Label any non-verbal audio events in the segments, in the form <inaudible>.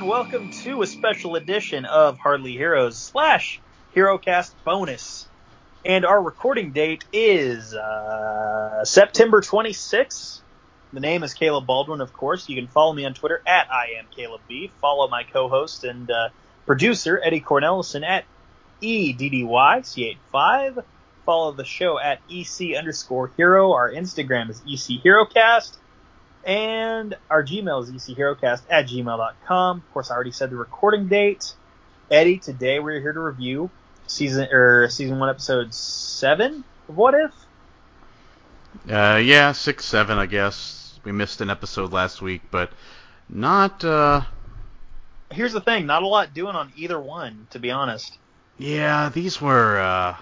and welcome to a special edition of Hardly Heroes slash HeroCast bonus. And our recording date is uh, September 26th. The name is Caleb Baldwin, of course. You can follow me on Twitter at I am Caleb B. Follow my co-host and uh, producer Eddie Cornelison at EDDYC85. Follow the show at EC underscore hero. Our Instagram is EC HeroCast. And our Gmail is echerocast at gmail.com. Of course, I already said the recording date. Eddie, today we're here to review season or season one, episode seven of What If. Uh, yeah, six, seven, I guess. We missed an episode last week, but not. uh Here's the thing: not a lot doing on either one, to be honest. Yeah, these were. uh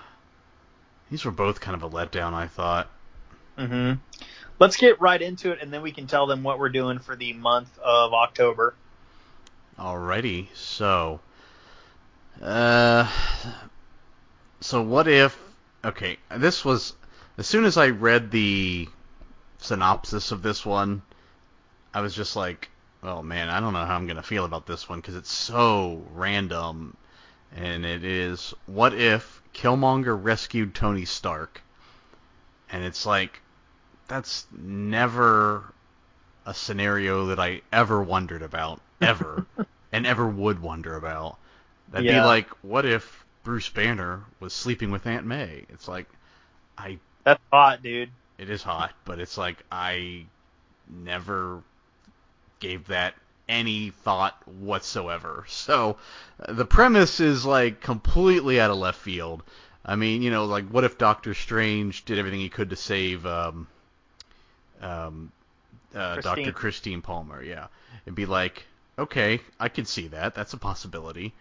These were both kind of a letdown, I thought. Mm-hmm. Let's get right into it, and then we can tell them what we're doing for the month of October. Alrighty, so, uh, so what if? Okay, this was as soon as I read the synopsis of this one, I was just like, oh man, I don't know how I'm gonna feel about this one because it's so random, and it is what if Killmonger rescued Tony Stark, and it's like that's never a scenario that I ever wondered about, ever, <laughs> and ever would wonder about. That'd Yeah. be like, what if Bruce Banner was sleeping with Aunt May? It's like, I, That's hot, dude. it is hot, but it's like I never gave that any thought whatsoever. So the premise is like completely out of left field. I mean, you know, like what if Doctor Strange did everything he could to save um, um, uh, Christine. Dr. Christine Palmer? Yeah, it'd be like, okay, I could see that. That's a possibility.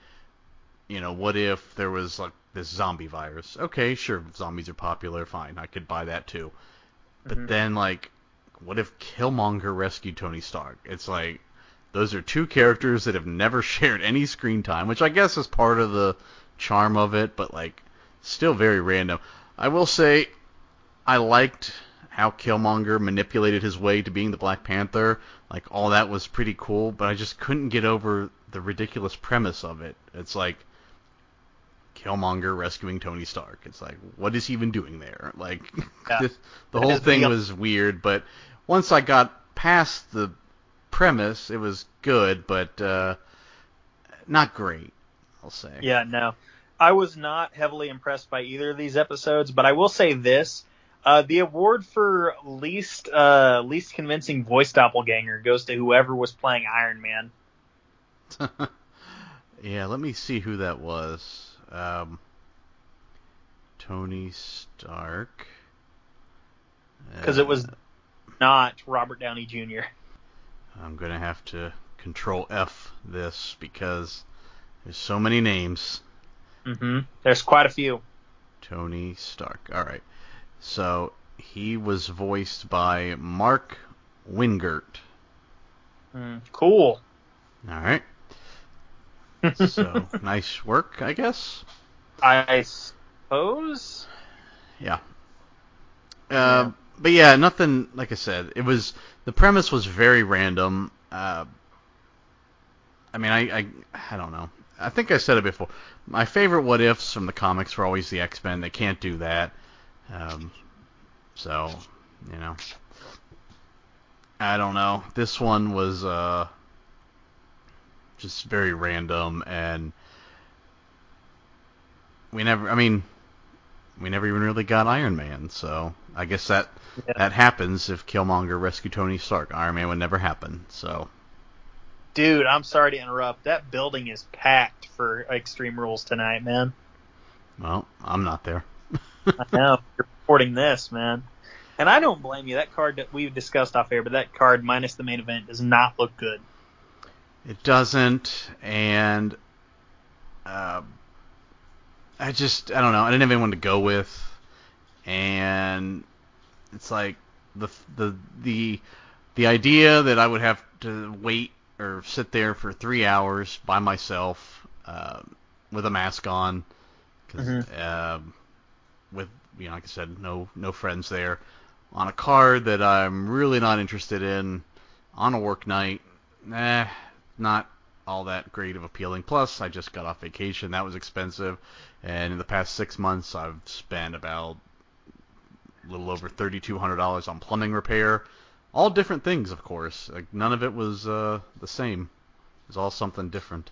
You know, what if there was like this zombie virus? Okay, sure, zombies are popular. Fine, I could buy that too. But Mhm. then, like, what if Killmonger rescued Tony Stark? It's like those are two characters that have never <laughs> shared any screen time, which I guess is part of the charm of it, but like still very random. I will say I liked how Killmonger manipulated his way to being the Black Panther. Like all that was pretty cool, but I just couldn't get over the ridiculous premise of it. It's like Killmonger rescuing Tony Stark. It's like, what is he even doing there? <laughs> Like, Yeah. <laughs> this, the whole thing was weird. But once I got past the premise, it was good, but uh, not great. I'll say. Yeah, no. I was not heavily impressed by either of these episodes, but I will say this. Uh, the award for least uh, least convincing voice doppelganger goes to whoever was playing Iron Man. <laughs> yeah, let me see who that was. Um, Tony Stark. Because it was Uh, not Robert Downey Jr. I'm gonna have to Control F this because there's so many names. Mm-hmm. There's quite a few. Tony Stark. All right. So he was voiced by Mark Wingert. Mm, cool. All right. <laughs> So nice work, I guess. I suppose. Yeah. Yeah. Uh, But yeah, nothing. Like I said, it was the premise was very random. Uh, I mean, I, I I don't know. I think I said it before. My favorite what ifs from the comics were always the X Men. They can't do that. Um, so you know, I don't know. This one was uh, just very random, and we never. I mean, we never even really got Iron Man. So I guess that Yeah. that happens if Killmonger rescued Tony Stark. Iron Man would never happen. So Dude, I'm sorry to interrupt. That building is packed for Extreme Rules tonight, man. well, I'm not there. <laughs> I know. You're reporting this, man. And I don't blame you. That card that we've discussed off air, but that card minus the main event does not look good. It doesn't, and uh, I just I don't know. I didn't have anyone to go with, and it's like the the the the idea that I would have to wait or sit there for three hours by myself uh, with a mask on, 'cause, Mhm. um, with you know, like I said, no no friends there, on a card that I'm really not interested in, on a work night, eh, not all that great of appealing. Plus, I just got off vacation. That was expensive. And in the past six months, I've spent about a little over $3,200 on plumbing repair. All different things, of course. Like, none of it was uh, the same. It was all something different.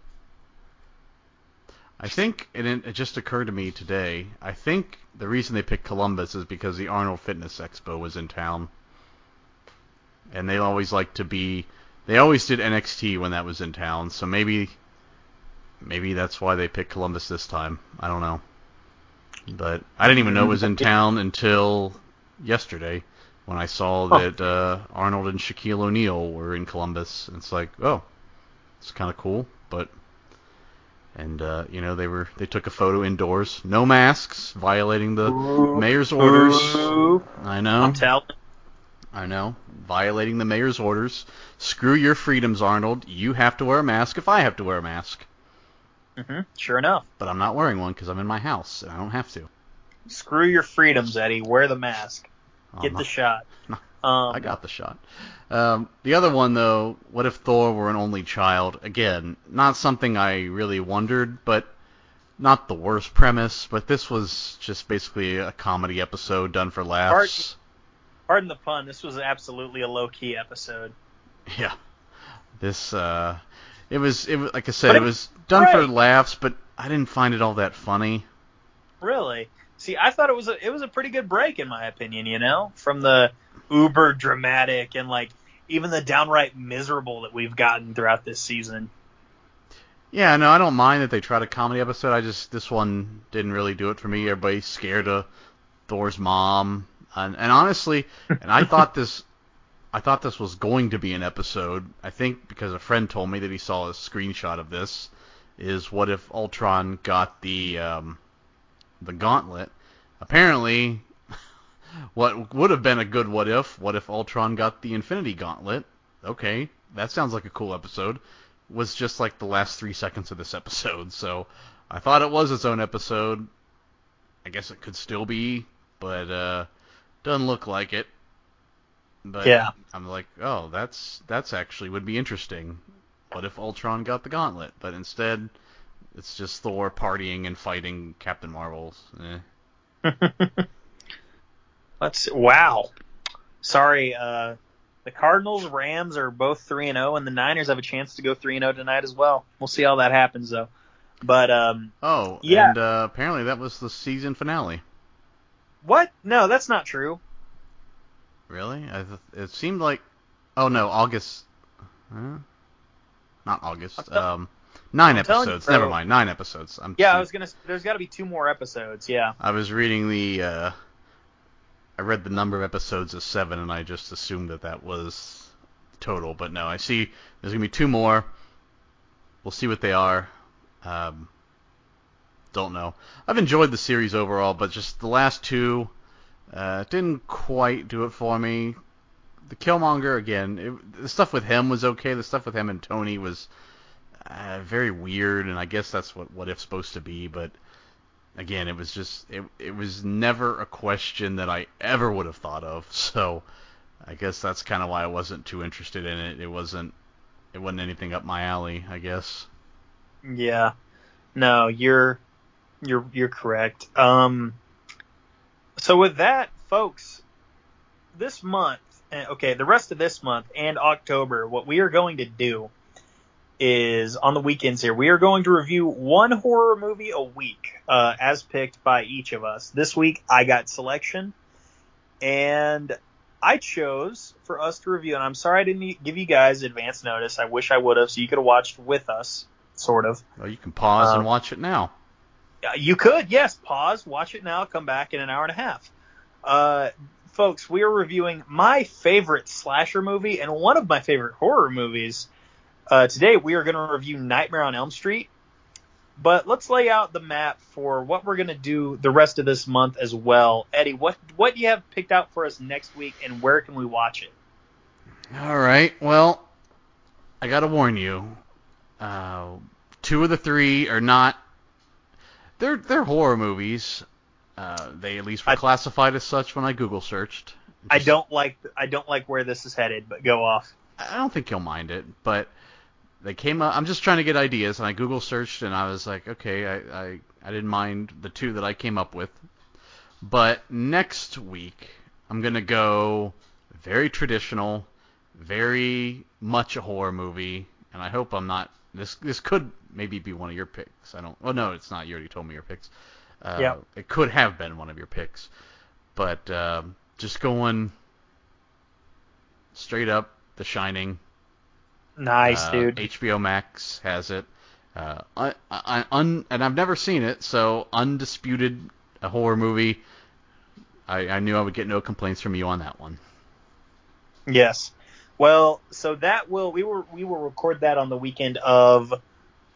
I think, and it, it just occurred to me today, I think the reason they picked Columbus is because the Arnold Fitness Expo was in town. And they always like to be, they always did NXT when that was in town, so maybe, maybe that's why they picked Columbus this time. I don't know. But I didn't even know it was in town until yesterday when I saw that uh, Arnold and Shaquille O'Neal were in Columbus. It's like, oh, it's kind of cool, but and uh, you know they were they took a photo indoors, no masks, violating the Ooh, mayor's orders. ooh. I know, I'm telling. I know, violating the mayor's orders. Screw your freedoms, Arnold. You have to wear a mask if I have to wear a mask, hmm Sure enough. but I'm not wearing one because I'm in my house and I don't have to. Screw your freedoms, Eddie. Wear the mask. Get not- the shot. <laughs> No, Um, I got the shot. Um, the other one, though, what if Thor were an only child? Again, not something I really wondered, but not the worst premise. But this was just basically a comedy episode done for laughs. Pardon the pun. This was absolutely a low key episode. Yeah, this uh, it was it was like I said, it it was done for laughs, but I didn't find it all that funny. Really? See, I thought it was a it was a pretty good break in my opinion. You know, from the uber dramatic and like even the downright miserable that we've gotten throughout this season. Yeah, no, I don't mind that they tried a comedy episode. I just this one didn't really do it for me. Everybody's scared of Thor's mom, and, and honestly, and I thought this, I thought this was going to be an episode. I think because a friend told me that he saw a screenshot of this. Is what if Ultron got the um, the gauntlet? Apparently, what would have been a good what if? What if Ultron got the Infinity Gauntlet? Okay, that sounds like a cool episode was just like the last three seconds of this episode. So I thought it was its own episode. I guess it could still be, but uh, doesn't look like it. But Yeah. I'm like, oh, that's that's actually would be interesting. What if Ultron got the gauntlet? But instead, it's just Thor partying and fighting Captain Marvels. Eh. <laughs> Let's wow. Sorry, uh, the Cardinals, Rams are both three and zero, and the Niners have a chance to go three and zero tonight as well. We'll see how that happens though. But um, Oh, Yeah. and uh, apparently that was the season finale. what? No, that's not true. Really? I th- it seemed like. Oh no, August. Huh? Not August. Um, nine I'm telling you, episodes. Never mind. Nine episodes. I'm. Yeah, I was gonna. There's got to be two more episodes. Yeah. I was reading the. Uh, I read the number of episodes as seven, and I just assumed that that was total. But no, I see. There's gonna be two more. We'll see what they are. Um, don't know. I've enjoyed the series overall, but just the last two uh, didn't quite do it for me. The Killmonger again. It, the stuff with him was okay. The stuff with him and Tony was uh, very weird, and I guess that's what what if's supposed to be. But again, it was just it it was never a question that I ever would have thought of. <laughs> So I guess that's kind of why I wasn't too interested in it. It wasn't it wasn't anything up my alley. I guess. Yeah. No, you're you're you're correct. Um so with that, folks, this month, eh, okay, the rest of this month and October, what we are going to do is on the weekends here, we are going to review one horror movie a week, uh, as picked by each of us. This week, I got selection, and I chose for us to review, and I'm sorry I didn't give you guys advance notice. I wish I would have, so you could have watched with us, sort of. Well, you can pause Um, and watch it now. Uh, You could, yes. Pause, watch it now, come back in an hour and a half. Uh, folks, we are reviewing my favorite slasher movie and one of my favorite horror movies. Uh, today we are going to review Nightmare on Elm Street. But let's lay out the map for what we're going to do the rest of this month as well. Eddie, what what do you have picked out for us next week, and where can we watch it? All right. Well, I gotta warn you. Uh, two of the three are not. They're they're horror movies. Uh, they at least were I- classified as such when I Google searched. I don't like I don't like where this is headed, but go off. I don't think you'll mind it, but they came up. I'm just trying to get ideas, and I Google searched, and I was like, okay, I, I I didn't mind the two that I came up with. But next week, I'm gonna go very traditional, very much a horror movie, and I hope I'm not. This this could maybe be one of your picks. I don't. Well, no, it's not. You already told me your picks. Uh, Yeah. It could have been one of your picks, but um, just going straight up, The Shining. Nice, Uh, dude. HBO Max has it. Uh, un, un, un, and I've never seen it, so undisputed a horror movie. I, I knew I would get no complaints from you on that one. Yes. Well, so that will we will we will record that on the weekend of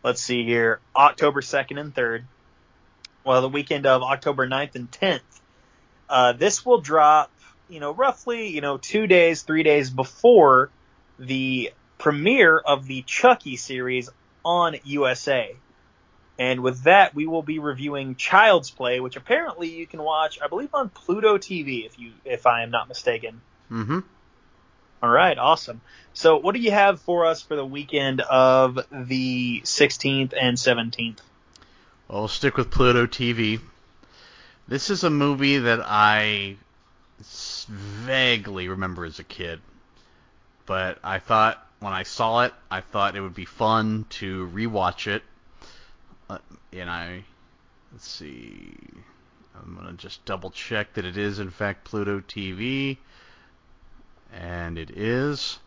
let's see here, October 2nd and 3rd. Well, the weekend of October 9th and 10th. Uh, this will drop, you know, roughly, you know, 2 days, 3 days before the premiere of the Chucky series on USA. And with that, we will be reviewing Child's Play, which apparently you can watch, I believe, on Pluto TV, if you, if I am not mistaken. Mm-hmm. All right, awesome. So, what do you have for us for the weekend of the 16th and 17th? Well, we'll stick with Pluto TV. This is a movie that I vaguely remember as a kid, but I thought when I saw it, I thought it would be fun to rewatch it. Uh, and I, let's see, I'm gonna just double check that it is in fact Pluto TV, and it is,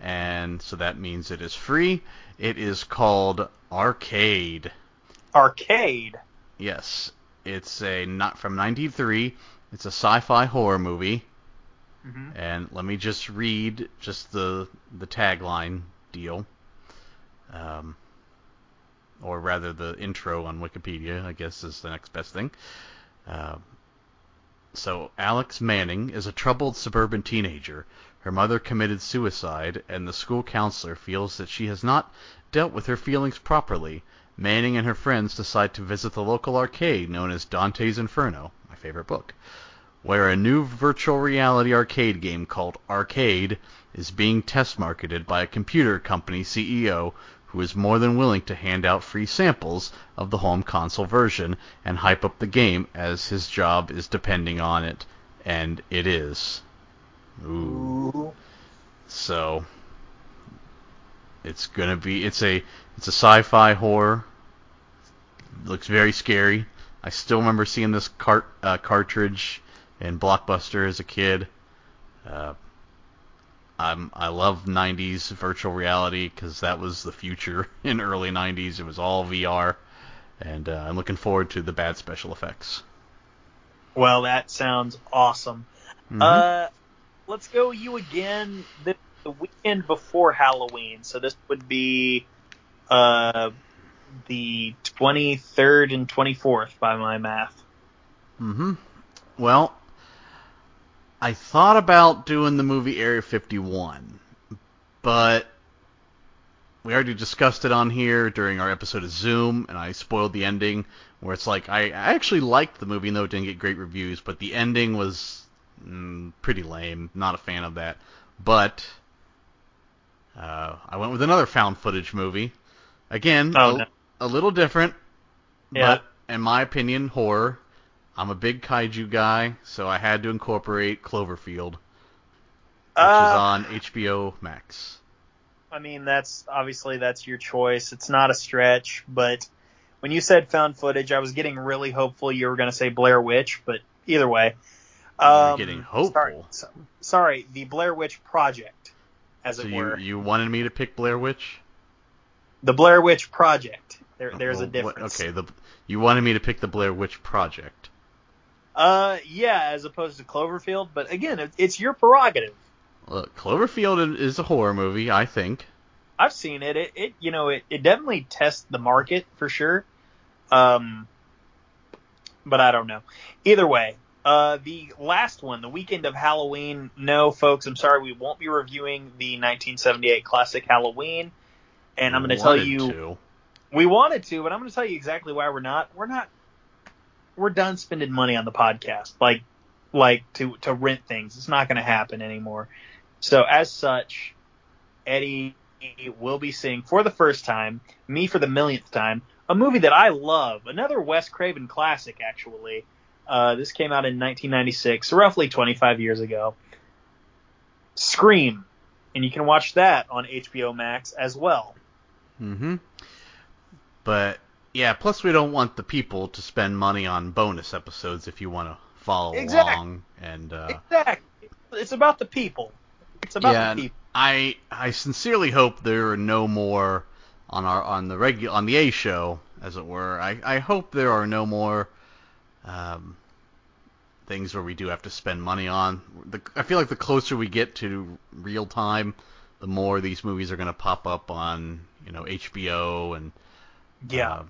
and so that means it is free. It is called Arcade. Arcade. Yes, it's a not from '93. It's a sci-fi horror movie, hmm and let me just read just the the tagline deal, um, or rather the intro on Wikipedia. I guess is the next best thing. Um, so Alex Manning is a troubled suburban teenager. Her mother committed suicide, and the school counselor feels that she has not dealt with her feelings properly. Manning and her friends decide to visit the local arcade known as Dante's Inferno, my favorite book, where a new virtual reality arcade game called Arcade is being test marketed by a computer company CEO who is more than willing to hand out free samples of the home console version and hype up the game as his job is depending on it, and it is. Ooh. So it's gonna be it's a it's a sci-fi horror. Looks very scary. I still remember seeing this cart uh, cartridge in Blockbuster as a kid. Uh, I'm I love 90s virtual reality because that was the future <laughs> in early 90s. It was all VR, and uh, I'm looking forward to the bad special effects. Well, that sounds awesome. Mhm. Uh, let's go you again. This the weekend before Halloween, so this would be uh the 23rd and 24th by my math. Mm-hmm. Well, I thought about doing the movie Area 51, but we already discussed it on here during our episode of Zoom, and I spoiled the ending, where it's like I, I actually liked the movie, though it didn't get great reviews, but the ending was mm, pretty lame. Not a fan of that. But uh, I went with another found footage movie. Again, Oh, a, no. a little different, Yeah. but in my opinion, horror. I'm a big kaiju guy, so I had to incorporate Cloverfield, which is Uh, on HBO Max. I mean, that's obviously that's your choice. It's not a stretch, but when you said found footage, I was getting really hopeful you were going to say Blair Witch, but either way, um, getting Sorry, hopeful. so- sorry, the Blair Witch Project, as So it you were. you wanted me to pick Blair Witch? The Blair Witch Project. There, there's Well, a what- difference. okay, the you wanted me to pick the Blair Witch Project. Uh, yeah, as opposed to Cloverfield, but again, it's your prerogative. Look, Cloverfield is a horror movie, I think. I've seen it. It, it you know, it, it definitely tests the market for sure. Um, but I don't know. Either way, uh, the last one, the weekend of Halloween. No, folks, I'm sorry, we won't be reviewing the 1978 classic Halloween. And I'm going to tell you, to. we wanted to, but I'm going to tell you exactly why we're not. We're not. We're done spending money on the podcast, like, like to to rent things. It's not going to happen anymore. So as such, Eddie will be seeing for the first time, me for the millionth time, a movie that I love, another Wes Craven classic, actually. Uh, this came out in 1996, roughly 25 years ago. Scream, and you can watch that on HBO Max as well. Mm-hmm. But yeah, plus we don't want the people to spend money on bonus episodes if you want to follow Exactly. along. And uh, Exactly. It's about the people. It's about yeah, the people. I I sincerely hope there are no more on our on the regu- on the A show, as it were. I I hope there are no more um, things where we do have to spend money on. The, I feel like the closer we get to real time, the more these movies are going to pop up on you know HBO and Yeah. uh,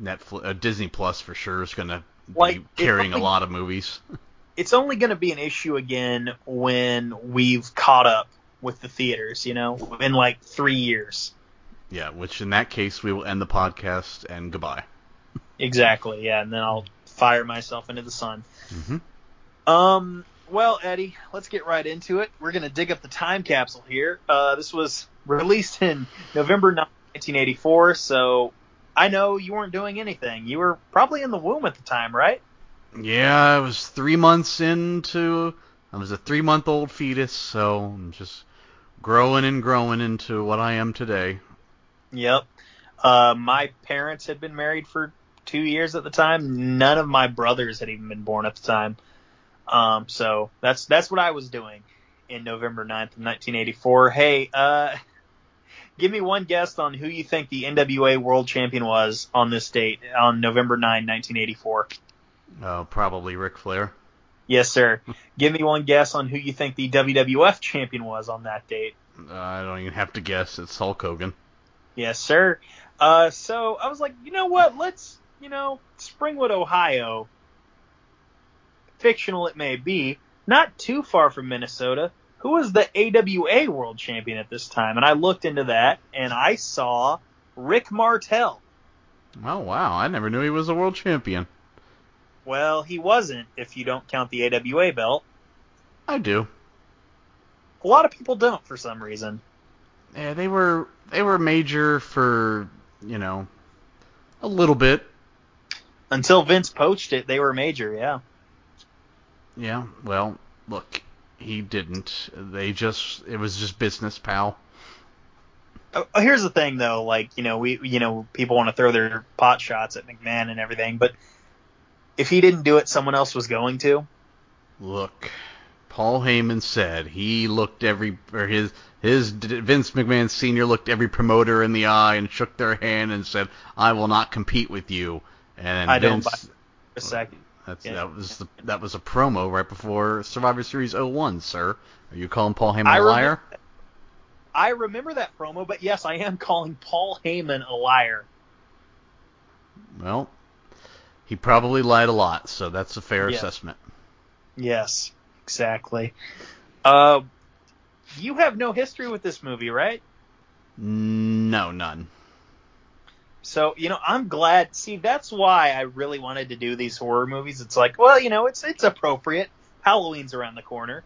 Netflix, uh, Disney Plus for sure is going to Like, be carrying a lot of movies. <laughs> it's only going to be an issue again when we've caught up with the theaters, you know, in like three years. yeah, which in that case we will end the podcast and goodbye. <laughs> Exactly, yeah, and then I'll fire myself into the sun. hmm Um, well, Eddie, let's get right into it. We're going to dig up the time capsule here. Uh, this was released in November 9, 1984, so I know you weren't doing anything. You were probably in the womb at the time, right? Yeah, I was three months into. I was a three month old fetus, so I'm just growing and growing into what I am today. Yep. Uh, my parents had been married for two years at the time. None of my brothers had even been born at the time. Um, so that's that's what I was doing in November 9th, of 1984. Hey, uh, give me one guess on who you think the NWA World Champion was on this date on November 9, 1984. Uh, probably Ric Flair. Yes, sir. give me one guess on who you think the WWF Champion was on that date. Uh, I don't even have to guess. It's Hulk Hogan. Yes, sir. Uh, so I was like, you know what? Let's, you know, Springwood, Ohio, fictional it may be, not too far from Minnesota. Who was the AWA World Champion at this time? And I looked into that, and I saw Rick Martel. Oh wow, I never knew he was a world champion. Well, he wasn't, if you don't count the AWA belt. I do. A lot of people don't for some reason. Yeah, they were they were major for you know a little bit. Until Vince poached it, they were major, yeah. Yeah. Well, look, he didn't. They just it was just business, pal. Oh, oh, here's the thing though, like, you know, we you know, people want to throw their pot shots at McMahon and everything, but if he didn't do it, someone else was going to. Look, Paul Heyman said he looked every or his his Vince McMahon Sr. looked every promoter in the eye and shook their hand and said, "I will not compete with you." And I don't Vince, buy a second. That's Yeah. that was the, that was a promo right before Survivor Series 01, sir. Are you calling Paul Heyman I a liar? I remember that promo, but yes, I am calling Paul Heyman a liar. Well, he probably lied a lot, so that's a fair Yeah. assessment. Yes, exactly. Uh, you have no history with this movie, right? No, none. So, you know, I'm glad. See, that's why I really wanted to do these horror movies. It's like, well, you know, it's it's appropriate. Halloween's around the corner.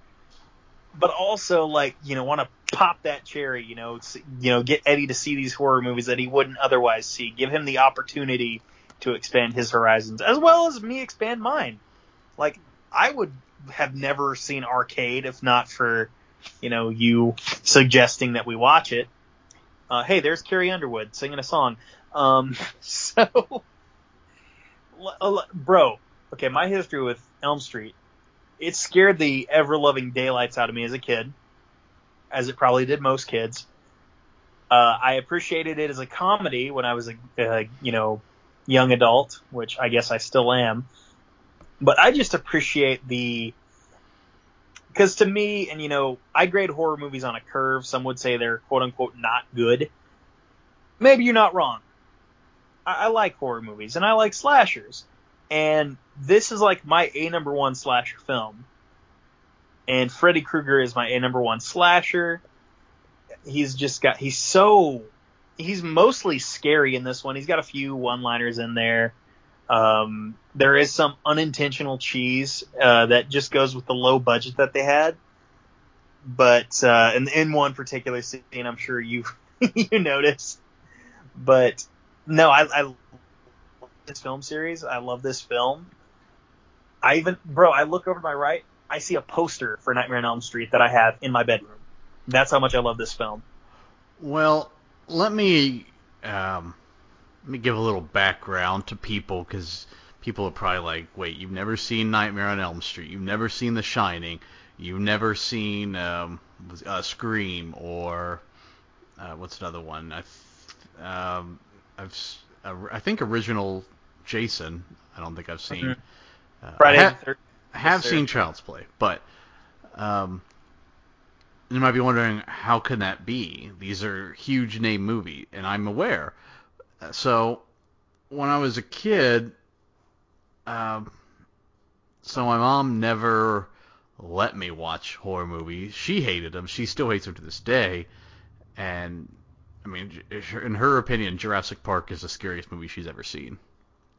But also like, you know, want to pop that cherry, you know, you know, get Eddie to see these horror movies that he wouldn't otherwise see. Give him the opportunity to expand his horizons as well as me expand mine. Like I would have never seen Arcade if not for, you know, you suggesting that we watch it. Uh, hey, there's Carrie Underwood singing a song. Um, <laughs> so, bro, okay, my history with Elm Street, it scared the ever loving daylights out of me as a kid, as it probably did most kids. Uh, I appreciated it as a comedy when I was a, uh, you know, young adult, which I guess I still am. But I just appreciate the, because to me, and you know, I grade horror movies on a curve. Some would say they're quote unquote not good. Maybe you're not wrong. I, I like horror movies and I like slashers. And this is like my A number one slasher film. And Freddy Krueger is my A number one slasher. He's just got, he's so, he's mostly scary in this one. He's got a few one liners in there. Um, there is some unintentional cheese, uh, that just goes with the low budget that they had. But, uh, in, in one particular scene, I'm sure you've, you <laughs> notice. But no, I, I love this film series. I love this film. I even, bro, I look over to my right. I see a poster for Nightmare on Elm Street that I have in my bedroom. That's how much I love this film. Well, let me um, let me give a little background to people because people are probably like, wait, you've never seen Nightmare on Elm Street, you've never seen The Shining, you've never seen um, uh, Scream or uh, what's another one? I um, I've uh, I think original Jason. I don't think I've seen. Mm-hmm. Uh, Friday I, ha- the 30th. I have seen Child's Play, but um, you might be wondering how can that be? These are huge name movie, and I'm aware. So when I was a kid, um, so my mom never let me watch horror movies. She hated them. She still hates them to this day. And I mean, in her opinion, Jurassic Park is the scariest movie she's ever seen.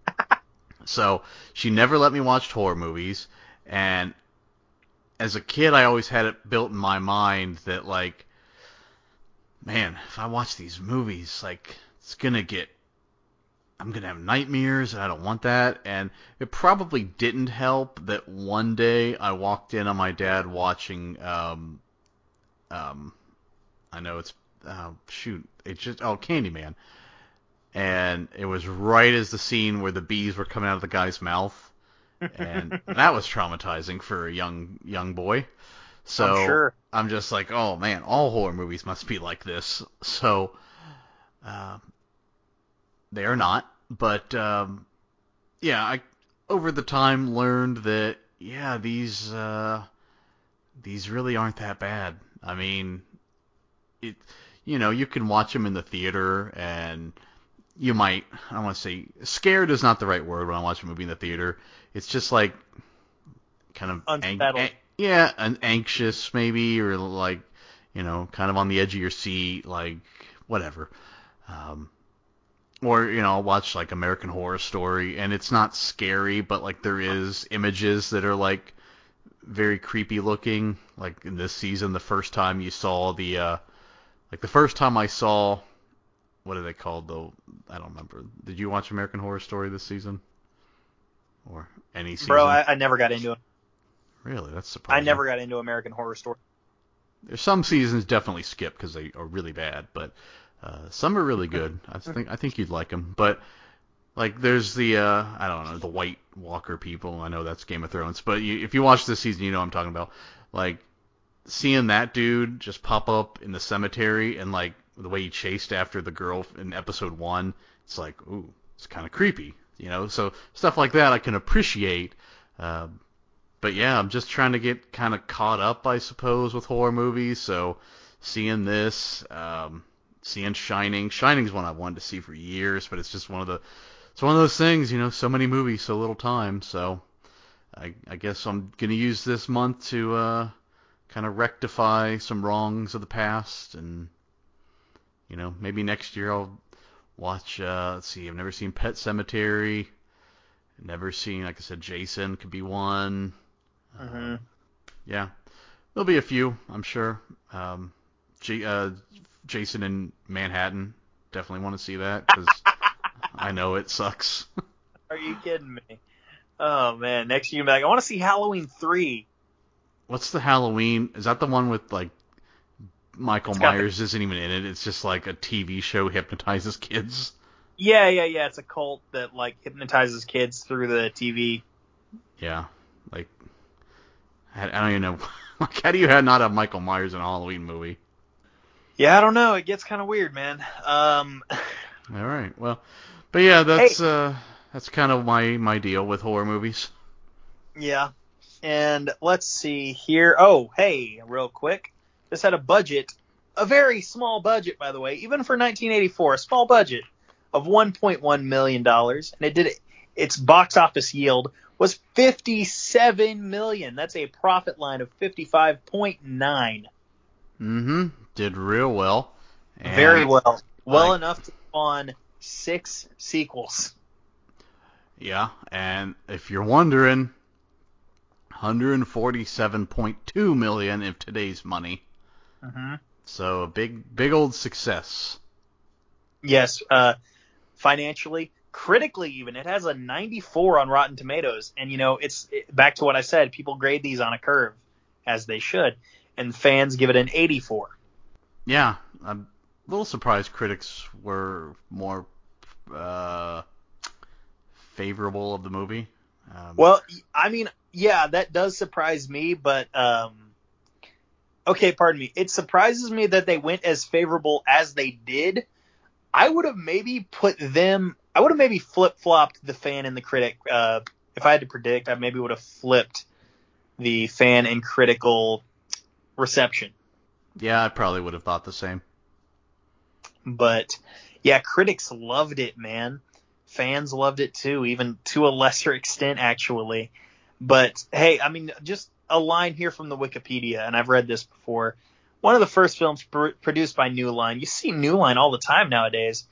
<laughs> so she never let me watch horror movies. And as a kid, I always had it built in my mind that like, man, if I watch these movies, like it's gonna get, I'm gonna have nightmares, and I don't want that. And it probably didn't help that one day I walked in on my dad watching, um, um, I know it's, uh, shoot, it's just oh Candyman, and it was right as the scene where the bees were coming out of the guy's mouth and <laughs> that was traumatizing for a young young boy. So I'm sure. I'm just like, oh man, all horror movies must be like this. So uh, they are not, but um, yeah, I over the time learned that yeah, these uh, these really aren't that bad. I mean, it you know you can watch them in the theater and you might I want to say scared is not the right word when I watch a movie in the theater. It's just like kind of ang- yeah, an anxious maybe or like you know kind of on the edge of your seat, like whatever. Um, or you know I'll watch like American Horror Story and it's not scary, but like there is images that are like very creepy looking. Like in this season, the first time you saw the uh, like the first time I saw what are they called though? I don't remember. Did you watch American Horror Story this season? Or any season? Bro, I, I never got into it. Really, that's surprising. I never got into American Horror Story. There's some seasons definitely skip because they are really bad, but uh, some are really good. I <laughs> think I think you'd like them. But like, there's the uh, I don't know the White Walker people. I know that's Game of Thrones, but you, if you watch this season, you know what I'm talking about. Like seeing that dude just pop up in the cemetery and like the way he chased after the girl in episode one, it's like, ooh, it's kind of creepy, you know. So stuff like that I can appreciate. Uh, but yeah, I'm just trying to get kind of caught up, I suppose, with horror movies. So seeing this, um, seeing Shining, Shining's one I've wanted to see for years, but it's just one of the, it's one of those things, you know, so many movies, so little time. So I, I guess I'm gonna use this month to uh, kind of rectify some wrongs of the past and you know, maybe next year I'll watch. Uh, let's see, I've never seen Pet Sematary. Never seen, like I said, Jason could be one. Mm-hmm. Uh, yeah, there'll be a few, I'm sure. Um, J- uh, Jason in Manhattan, definitely want to see that because I know it sucks. <laughs> Are you kidding me? Oh man, next year back, I want to see Halloween three. What's the Halloween? Is that the one with like Michael It's got the- Myers isn't even in it. It's just like a TV show hypnotizes kids. Yeah, yeah, yeah. It's a cult that like hypnotizes kids through the TV. Yeah, like I, I don't even know. <laughs> Like, how do you have not have Michael Myers in a Halloween movie? Yeah, I don't know. It gets kind of weird, man. Um, <laughs> All right, well, but yeah, that's uh, that's kind of my my deal with horror movies. yeah. And let's see here. Oh, hey, real quick. This had a budget, a very small budget, by the way, even for 1984, a small budget of 1.1 million dollars, and it did it. Its box office yield was 57 million. That's a profit line of 55.9. Mm-hmm. Did real well. And Very well. Well like- enough to spawn six sequels. Yeah, and if you're wondering, 147.2 million in today's money. Mm-hmm. So a big, big old success. Yes, uh, financially, critically, even it has a 94 on Rotten Tomatoes, and you know it's it, back to what I said. People grade these on a curve, as they should, and fans give it an 84. Yeah, I'm a little surprised critics were more uh, favorable of the movie. Um, Well, I mean, yeah, that does surprise me, but um, okay, pardon me. It surprises me that they went as favorable as they did. I would have maybe put them. I would have maybe flip flopped the fan and the critic. Uh, if I had to predict, I maybe would have flipped the fan and critical reception. yeah, I probably would have thought the same. But yeah, critics loved it, man. Fans loved it too, even to a lesser extent, actually. But hey, I mean, just a line here from the Wikipedia, and I've read this before. One of the first films pr- produced by New Line. You see New Line all the time nowadays,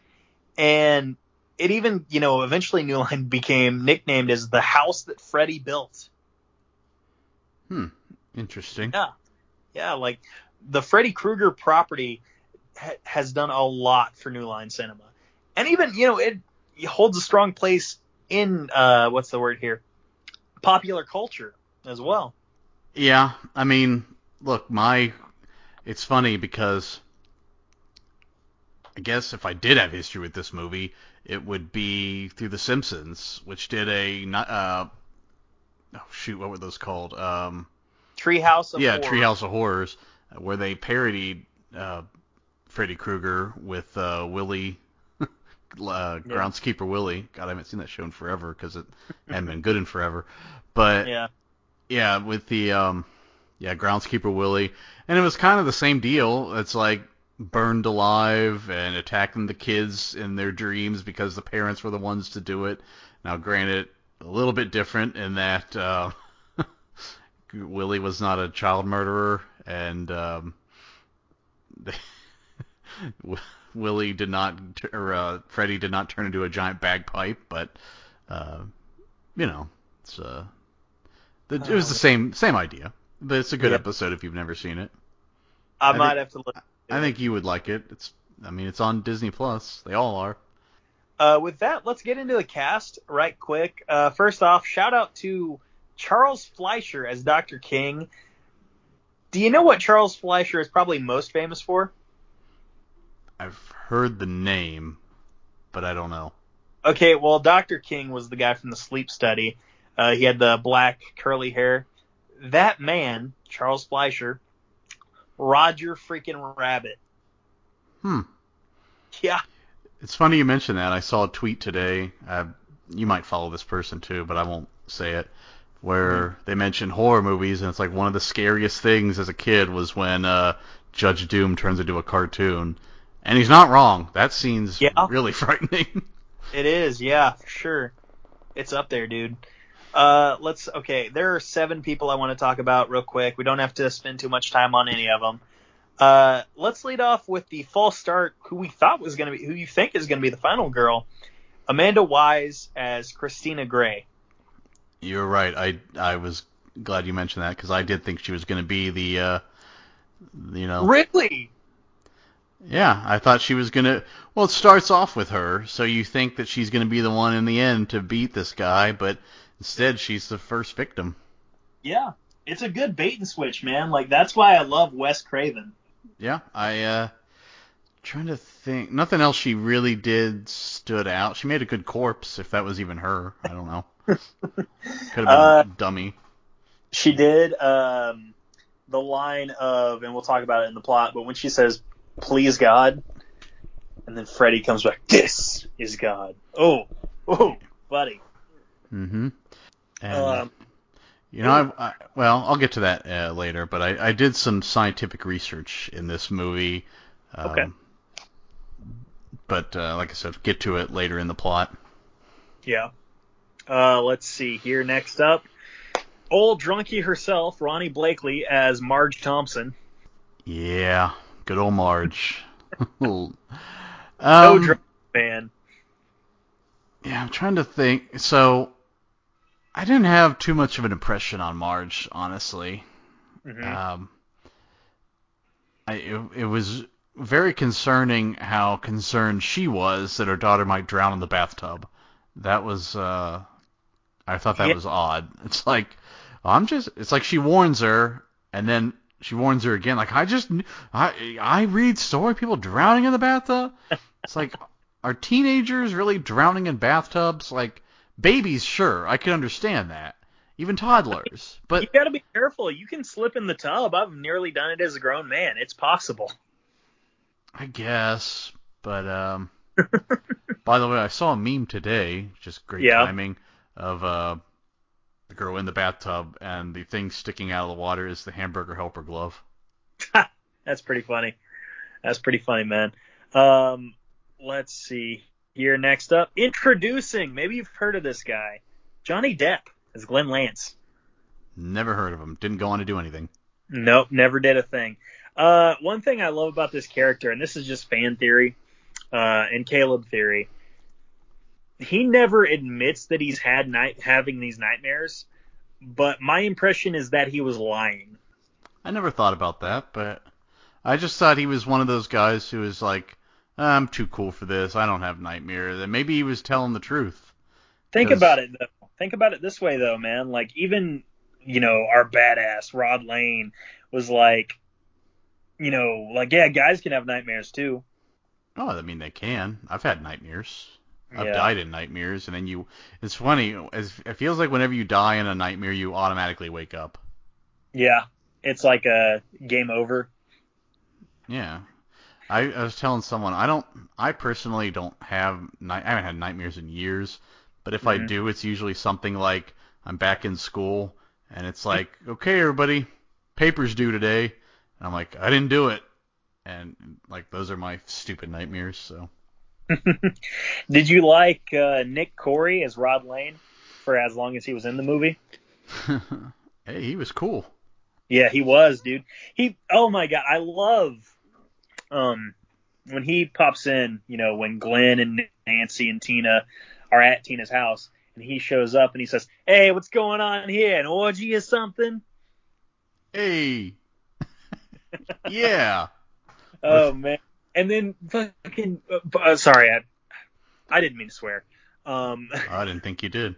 and it even, you know, eventually New Line <laughs> became nicknamed as the house that Freddy built. Hmm, interesting. Yeah. Yeah, like the Freddy Krueger property ha- has done a lot for New Line Cinema, and even you know it, it holds a strong place in uh, what's the word here, popular culture as well. Yeah, I mean, look, my it's funny because I guess if I did have history with this movie, it would be through The Simpsons, which did a uh oh shoot, what were those called? Um Treehouse of yeah, Horror. Treehouse of Horrors, where they parodied uh Freddy Krueger with uh Willie uh, groundskeeper Willie. God, I haven't seen that show in forever because it hadn't been good in forever. But <laughs> Yeah, yeah, with the um, yeah, groundskeeper Willie, and it was kind of the same deal. It's like burned alive and attacking the kids in their dreams because the parents were the ones to do it. Now, granted, a little bit different in that uh, <laughs> Willie was not a child murderer, and um, <laughs> Willie did not, or uh, Freddy did not turn into a giant bagpipe, but uh, you know, it's uh, the, it was the same same idea. But it's a good Yeah. episode if you've never seen it. I, I might think- have to look. I think you would like it. It's, I mean, it's on Disney Plus. They all are. Uh, with that, let's get into the cast right quick. Uh, first off, shout out to Charles Fleischer as Dr. King. Do you know what Charles Fleischer is probably most famous for? I've heard the name, but I don't know. Okay, well, Dr. King was the guy from the sleep study. Uh, he had the black curly hair. That man, Charles Fleischer, Roger freaking Rabbit. Hmm. Yeah. It's funny you mention that. I saw a tweet today. Uh, you might follow this person too, but I won't say it. Where they mentioned horror movies, and it's like one of the scariest things as a kid was when uh, Judge Doom turns into a cartoon. And he's not wrong. That scene's Yeah. really <laughs> frightening. It is, yeah, sure. It's up there, dude. Uh, let's, okay, there are seven people I want to talk about real quick. We don't have to spend too much time on any of them. Uh, let's lead off with the false start, who we thought was going to be, who you think is going to be the final girl. Amanda Wyss as Christina Gray. You're right. I I was glad you mentioned that because I did think she was going to be the, uh, you know, Really? Yeah. I thought she was going to. Well, it starts off with her, so you think that she's going to be the one in the end to beat this guy, but instead she's the first victim. Yeah. It's a good bait and switch, man. Like, that's why I love Wes Craven. Yeah, I uh trying to think. Nothing else she really did stood out. She made a good corpse, if that was even her. I don't know. <laughs> Could have been Uh, dummy. She did um, the line of, and we'll talk about it in the plot, but when she says, "Please God," and then Freddy comes back, "This is God." Oh, oh, buddy. Mm-hmm. And Um, you know, I, I well, I'll get to that uh, later. But I, I did some scientific research in this movie. Um, Okay. But uh, like I said, get to it later in the plot. yeah. Uh, let's see here. Next up, old drunkie herself, Ronee Blakley as Marge Thompson. Yeah, good old Marge. <laughs> <laughs> um, No drunk fan. Yeah, I'm trying to think. So, I didn't have too much of an impression on Marge, honestly. Mhm. Um, I, it, it was very concerning how concerned she was that her daughter might drown in the bathtub. That was uh I thought that Yeah. was odd. It's like I'm just it's like she warns her and then she warns her again like I just I I read story people drowning in the bathtub. It's like <laughs> are teenagers really drowning in bathtubs like babies sure I can understand that. Even toddlers. But you got to be careful. You can slip in the tub. I've nearly done it as a grown man. It's possible. I guess, but um. <laughs> by the way, I saw a meme today, just great Yeah. timing, of uh the girl in the bathtub and the thing sticking out of the water is the hamburger helper glove. <laughs> That's pretty funny. That's pretty funny, man. Um, let's see here. Next up, introducing. Maybe you've heard of this guy, Johnny Depp as Glenn Lantz. Never heard of him. Didn't go on to do anything. Nope, never did a thing. Uh, one thing I love about this character, and this is just fan theory uh, and Caleb theory, he never admits that he's had night having these nightmares. But my impression is that he was lying. I never thought about that, but I just thought he was one of those guys who was like, ah, I'm too cool for this. I don't have nightmares. And maybe he was telling the truth. Think 'Cause- about it though. Think about it this way though, man. Like even you know our badass Rod Lane was like, you know, like yeah, guys can have nightmares too. Oh, I mean they can. I've had nightmares. I've Yeah. died in nightmares, and then you. It's funny. As, it feels like whenever you die in a nightmare, you automatically wake up. Yeah, it's like a game over. Yeah. I, I was telling someone I don't. I personally don't have. Night, I haven't had nightmares in years, but if I Mhm. do, it's usually something like I'm back in school, and it's like, okay, everybody, papers due today, and I'm like, I didn't do it, and like those are my stupid nightmares. So. <laughs> Did you like uh, Nick Corri as Rod Lane for as long as he was in the movie? <laughs> hey, he was cool. Yeah, he was, dude. He oh my god, I love um when he pops in, you know, when Glenn and Nancy and Tina are at Tina's house and he shows up and he says, "Hey, what's going on here? An orgy or something?" Hey. <laughs> yeah. Oh man. And then fucking uh, uh, sorry, I I didn't mean to swear. Um I didn't think you did.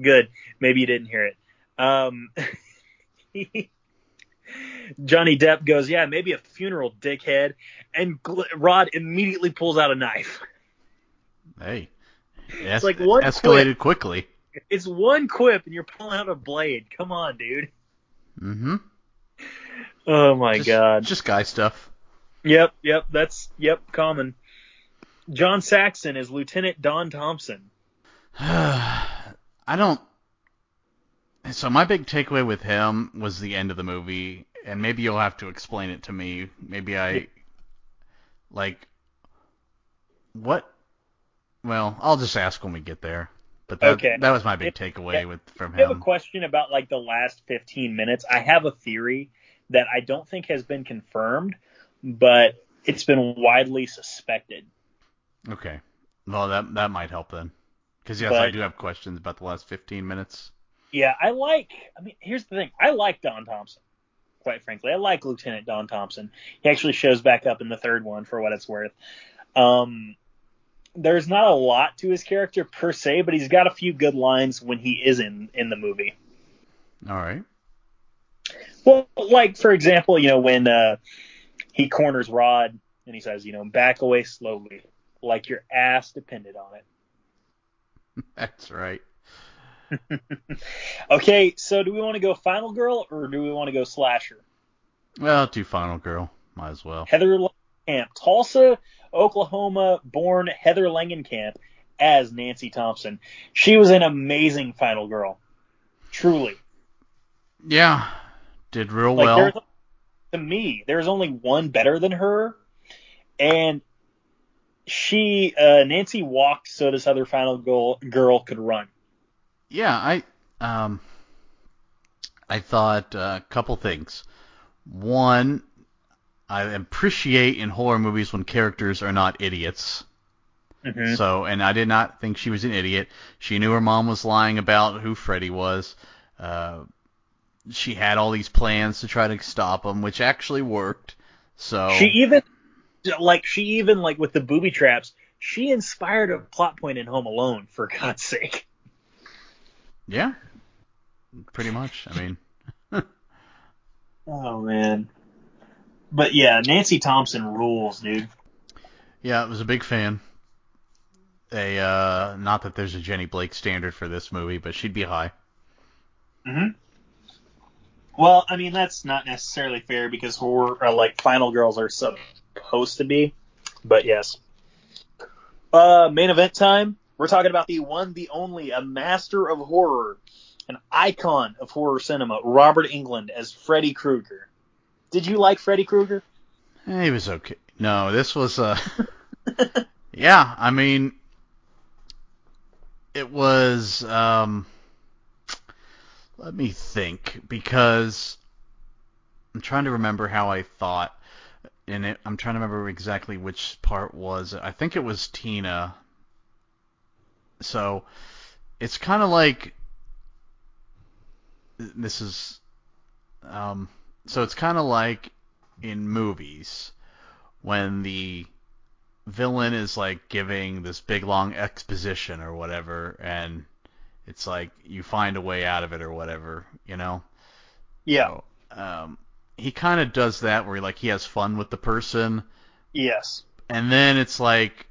Good. Maybe you didn't hear it. Um, <laughs> Johnny Depp goes, yeah, maybe a funeral, dickhead. And Gl- Rod immediately pulls out a knife. Hey. Es- like one escalated quickly. It's one quip, and you're pulling out a blade. Come on, dude. Mm-hmm. Oh my just, god. Just guy stuff. Yep, yep, that's yep, common. John Saxon is Lieutenant Don Thompson. <sighs> I don't. So my big takeaway with him was the end of the movie, and maybe you'll have to explain it to me. Maybe I like what? Well, I'll just ask when we get there. But that Okay. that was my big If- takeaway with from him. I have a question about like the last 15 minutes. I have a theory that I don't think has been confirmed, but it's been widely suspected. Okay. Well, that that might help then. Because yes, I do have questions about the last 15 minutes. Yeah, I like. I mean, here's the thing. I like Don Thompson. Quite frankly, I like Lieutenant Don Thompson. He actually shows back up in the third one for what it's worth. Um, there's not a lot to his character per se, but he's got a few good lines when he is in in the movie. All right. Well, like for example, you know when uh, he corners Rod and he says, you know, back away slowly, like your ass depended on it. <laughs> That's right. <laughs> Okay, so do we want to go Final Girl or do we want to go Slasher? Well, do Final Girl. Might as well. Heather Langenkamp, Tulsa, Oklahoma born Heather Langenkamp as Nancy Thompson. She was an amazing Final Girl. Truly. Yeah. Did real Like well. To me, there's only one better than her, and she uh, Nancy walked so this other final girl girl could run. Yeah, I um I thought uh, a couple things. One, I appreciate in horror movies when characters are not idiots. Mhm. So, and I did not think she was an idiot. She knew her mom was lying about who Freddy was. Uh, she had all these plans to try to stop him, which actually worked. So She even like she even like with the booby traps, she inspired a plot point in Home Alone for God's sake. yeah, pretty much. I mean, <laughs> Oh man. But yeah, Nancy Thompson rules, dude. yeah, I was a big fan. A uh, not that there's a Jenny Blake standard for this movie, but she'd be high. hmm Well, I mean that's not necessarily fair because horror, uh, like Final Girls, are supposed to be. But yes. Uh, main event time. We're talking about the one, the only, a master of horror, an icon of horror cinema, Robert Englund as Freddy Krueger. Did you like Freddy Krueger? He was okay. No, this was uh <laughs> Yeah, I mean it was um let me think because I'm trying to remember how I thought and it, I'm trying to remember exactly which part was I think it was Tina. So it's kind of like this is um so it's kind of like in movies when the villain is like giving this big long exposition or whatever and it's like you find a way out of it or whatever, you know? Yeah. So, um he kind of does that where he like he has fun with the person Yes. and then it's like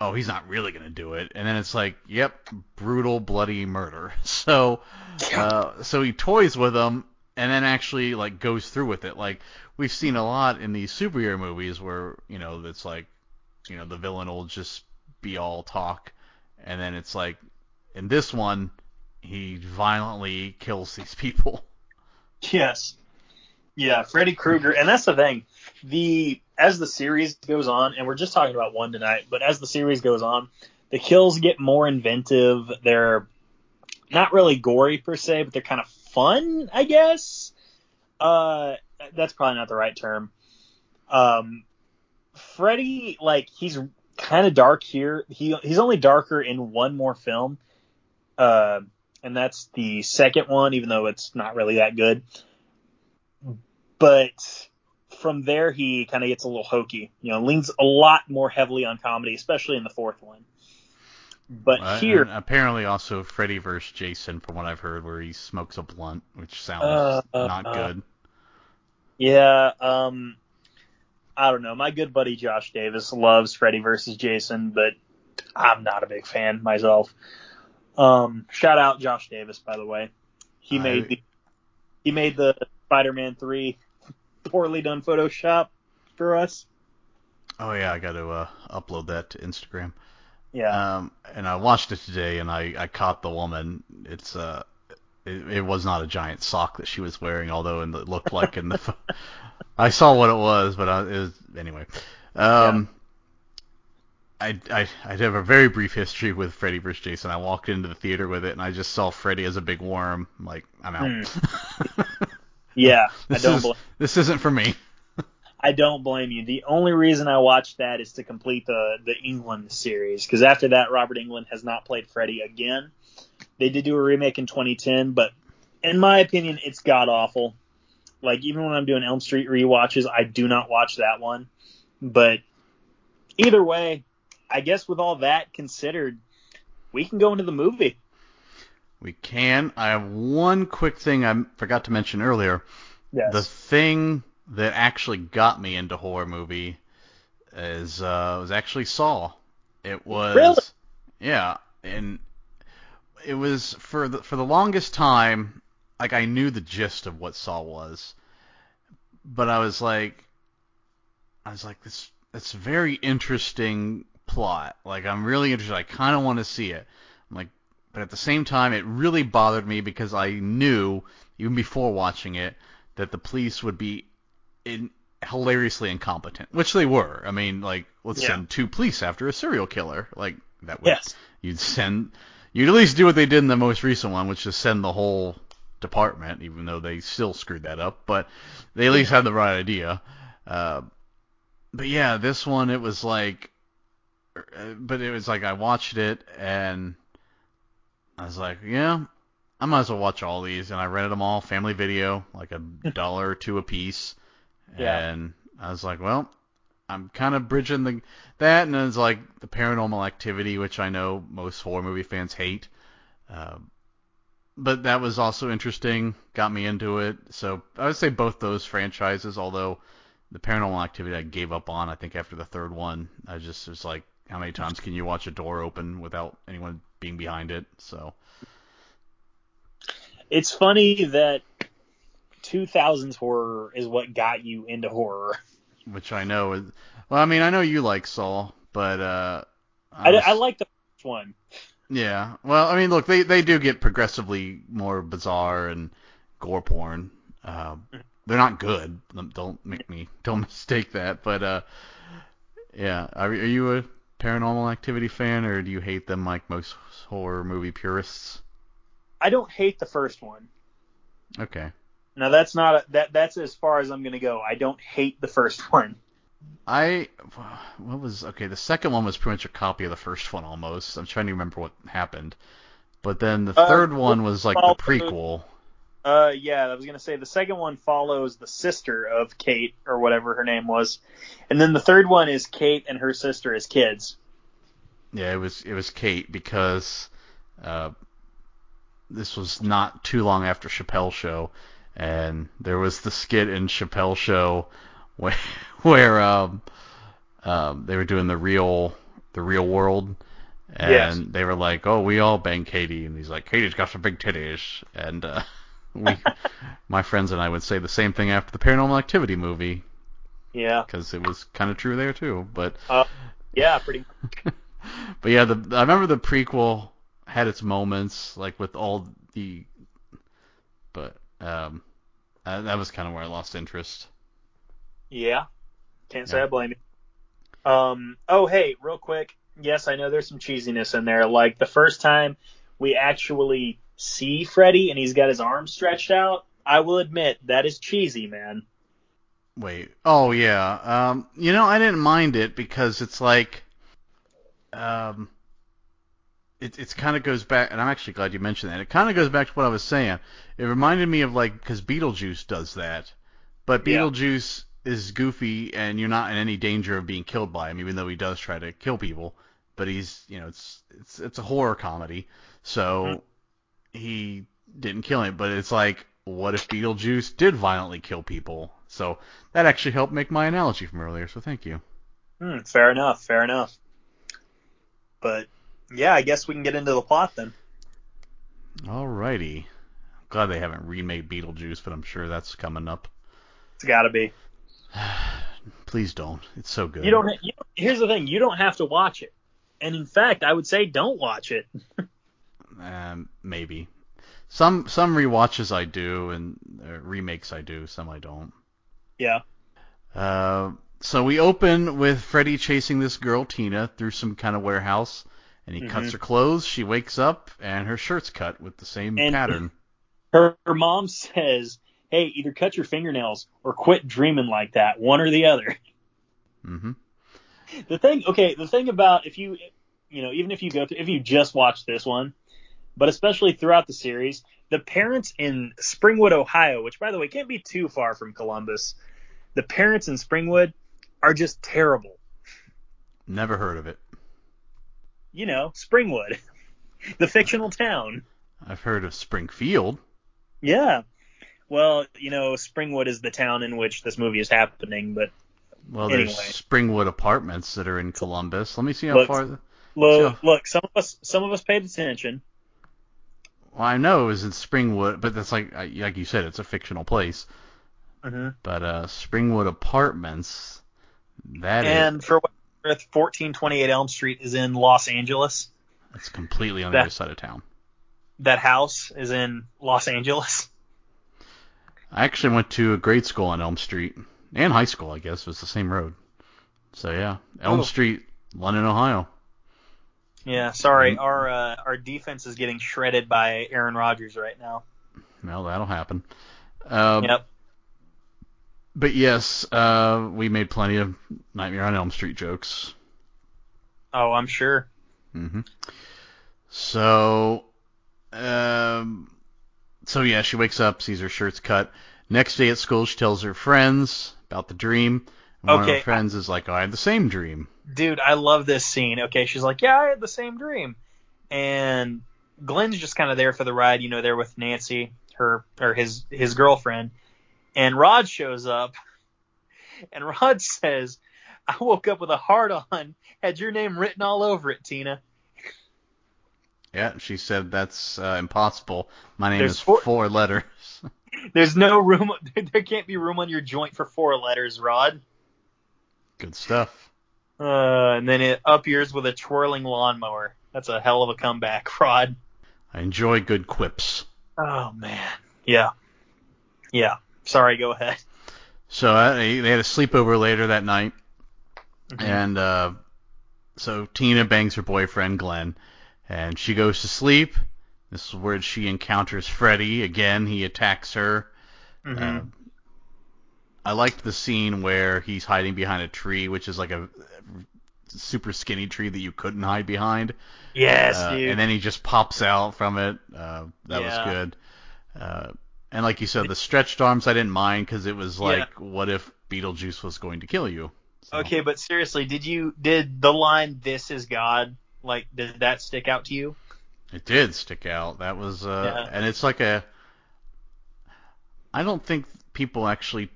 oh he's not really going to do it and then it's like yep brutal bloody murder <laughs> so uh, so he toys with them and then actually like goes through with it like we've seen a lot in these superhero movies where you know it's like you know the villain will just be all talk and then it's like in this one he violently kills these people <laughs> Yes. Yeah, Freddy Krueger, and that's the thing. The as the series goes on, and we're just talking about one tonight, but as the series goes on, the kills get more inventive. They're not really gory per se, but they're kind of fun, I guess. Uh, that's probably not the right term. Um, Freddy, like he's kind of dark here. He he's only darker in one more film. Uh, and that's the second one, even though it's not really that good. But from there, he kind of gets a little hokey. You know, leans a lot more heavily on comedy, especially in the fourth one. But Uh, here, apparently also Freddy vs. Jason, from what I've heard, where he smokes a blunt, which sounds Uh, not uh, good. yeah, um, I don't know. My good buddy Josh Davis loves Freddy versus Jason, but I'm not a big fan myself. Um, shout out Josh Davis, by the way. He I- made the he made the Spider-Man three <laughs> poorly done Photoshop for us. Oh yeah, I got to uh, upload that to Instagram. Yeah. Um, and I watched it today, and I, I caught the woman. It's uh, it, it was not a giant sock that she was wearing, although in the, it looked like in the. <laughs> I saw what it was, but I, it was anyway. Um, I, I I have a very brief history with Freddy vs. Jason. I walked into the theater with it, and I just saw Freddy as a big worm. I'm like, I'm out. Hmm. <laughs> yeah, I this don't is bl- this isn't for me. <laughs> I don't blame you. The only reason I watched that is to complete the the Englund series because after that, Robert Englund has not played Freddy again. They did do a remake in 2010, but in my opinion, it's god awful. Like even when I'm doing Elm Street rewatches, I do not watch that one. But either way, I guess with all that considered, we can go into the movie. We can. I have one quick thing I forgot to mention earlier. Yes. The thing that actually got me into horror movie is uh, was actually Saw. It was Really? yeah, and it was for the for the longest time like I knew the gist of what Saw was, but I was like, I was like this that's very interesting plot. Like I'm really interested. I kind of want to see it. I'm like, but at the same time, it really bothered me because I knew even before watching it that the police would be in hilariously incompetent, which they were. I mean, like let's Yeah. send two police after a serial killer. Like that would Yes. you'd send you'd at least do what they did in the most recent one, which is send the whole department, even though they still screwed that up. But they at least had the right idea. Uh, but yeah, this one it was like, but it was like I watched it and I was like, yeah, I might as well watch all these, and I rented them all, family video, like a <laughs> dollar or two a piece, Yeah. and I was like, well, I'm kind of bridging the that, and then it's like the Paranormal Activity, which I know most horror movie fans hate. Uh, but that was also interesting, got me into it. So I would say both those franchises, although the Paranormal Activity I gave up on. I think after the third one, I just was like, how many times can you watch a door open without anyone being behind it? So It's funny that 2000s horror is what got you into horror. which I know is well, I mean, I know you like Saw, but uh, I, was- I like the first one. Yeah. Well, I mean, look, they they do get progressively more bizarre and gore porn. Uh, they're not good. Don't make me don't <laughs> mistake that. But uh, yeah. Are, are you a Paranormal Activity fan, or do you hate them like most horror movie purists? I don't hate the first one. Okay. Now that's not a, that that's as far as I'm gonna go. I don't hate the first <laughs> one. I what was okay. The second one was pretty much a copy of the first one almost. I'm trying to remember what happened. But then the Uh, third one was like the prequel. Uh, yeah, I was gonna say the second one follows the sister of Kate or whatever her name was, and then the third one is Kate and her sister as kids. Yeah, it was it was Kate because uh, this was not too long after Chappelle Show, and there was the skit in Chappelle Show <laughs> where where um, um, they were doing the real the real world, and Yes. they were like, "Oh, we all bang Katie," and he's like, "Katie's got some big titties," and uh, <laughs> we, my friends and I would say the same thing after the Paranormal Activity movie Yeah, because it was kind of true there too, but. yeah, pretty. <laughs> but yeah, the I remember the prequel had its moments, like with all the, but um, uh, that was kind of where I lost interest. Yeah, can't say Yeah. I blame you. Um. Oh, hey, real quick. Yes, I know there's some cheesiness in there. Like the first time we actually see Freddy and he's got his arms stretched out. I will admit that is cheesy, man. Wait, oh yeah, um, you know I didn't mind it because it's like, um, it it's kind of goes back, and I'm actually glad you mentioned that. It kind of goes back to what I was saying. It reminded me of like because Beetlejuice does that, but Yeah. Beetlejuice is goofy and you're not in any danger of being killed by him, even though he does try to kill people. But he's, you know, it's it's it's a horror comedy, so Mhm. He didn't kill him. But it's like, what if Beetlejuice did violently kill people? So that actually helped make my analogy from earlier. So thank you. Hmm, fair enough. Fair enough. But yeah, I guess we can get into the plot then. Alrighty. Glad they haven't remade Beetlejuice, but I'm sure that's coming up. It's got to be. <sighs> Please don't. It's so good. You don't. You, here's the thing. You don't have to watch it. And in fact, I would say don't watch it. <laughs> Um, maybe. Some some rewatches I do, and uh, remakes I do. Some I don't. Yeah. Uh, so we open with Freddy chasing this girl Tina through some kind of warehouse, and he cuts Mhm. her clothes. She wakes up, and her shirt's cut with the same And- pattern. Her, her mom says, "Hey, either cut your fingernails or quit dreaming like that. One or the other." hmm The thing, okay, the thing about if you, you know, even if you go through, if you just watch this one, but especially throughout the series, the parents in Springwood, Ohio, which by the way can't be too far from Columbus, the parents in Springwood are just terrible. Never heard of it. You know, Springwood, <laughs> the fictional town. I've heard of Springfield. Yeah. Well, you know, Springwood is the town in which this movie is happening, but Well, there's Anyway. Springwood Apartments that are in Columbus. Let me see how Look- far. look, Sure. look, some of us, some of us paid attention. Well, I know it was in Springwood, but that's like like you said, it's a fictional place. Mm-hmm. But uh, Springwood Apartments, that is And for what it's worth, 1428 Elm Street is in Los Angeles. that's completely on the that- other side of town. That house is in Los Angeles. I actually went to a grade school on Elm Street and high school, I guess, it was the same road. So yeah, Elm Oh. Street, London, Ohio. Yeah, sorry, Mhm. our uh, our defense is getting shredded by Aaron Rodgers right now. Well, that'll happen. Um, Yep. But yes, uh, we made plenty of Nightmare on Elm Street jokes. Oh, I'm sure. hmm So, um, so yeah, she wakes up, sees her shirt's cut. Next day at school, she tells her friends about the dream. And one of Okay. her friends is like, oh, I had the same dream. dude, I love this scene. Okay, she's like, yeah, I had the same dream, and Glenn's just kind of there for the ride, you know, there with Nancy, her or his his girlfriend, and Rod shows up, <laughs> and Rod says, I woke up with a heart on, had your name written all over it, Tina. Yeah, she said that's uh, impossible. My name There's is four- four letters. <laughs> There's no room, <laughs> there can't be room on your joint for four letters, Rod. Good stuff. Uh, and then it appears with a twirling lawnmower. That's a hell of a comeback, <laughs> Rod. I enjoy good quips. Oh man, yeah, yeah. Sorry, go ahead. So uh, they had a sleepover later that night, Mhm. and uh, so Tina bangs her boyfriend Glenn, and she goes to sleep. This is where she encounters Freddy again. He attacks her. Mhm. I liked the scene where he's hiding behind a tree, which is like a super skinny tree that you couldn't hide behind. yes, Uh, dude. and then he just pops out from it. Uh, that Yeah. was good. Uh, and like you said, the stretched arms I didn't mind because it was Yeah. like, what if Beetlejuice was going to kill you? So- Okay, but seriously, did you did the line "This is God" like did that stick out to you? It did stick out. That was, uh, Yeah. and it's like a. I don't think people actually.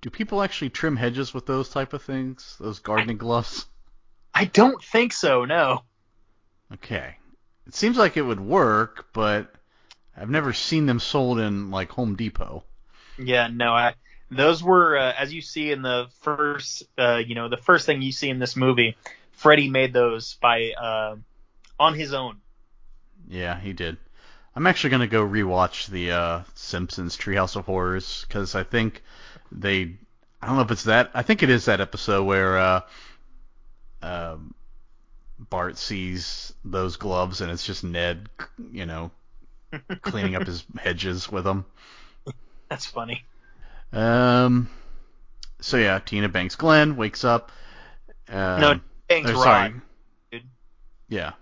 Do people actually trim hedges with those type of things? Those gardening gloves? I don't think so. No. Okay. It seems like it would work, but I've never seen them sold in like Home Depot. Yeah, no. I those were uh, as you see in the first, uh, you know, the first thing you see in this movie. Freddy made those by uh, on his own. Yeah, he did. I'm actually gonna go rewatch the uh, Simpsons Treehouse of Horrors because I think they. I don't know if it's that. I think it is that episode where uh, um, Bart sees those gloves and it's just Ned, you know, <laughs> cleaning up his hedges with them. That's funny. Um. So yeah, Tina Banks Glenn wakes up. Um, no, Banks or, Rod. sorry. dude. Yeah,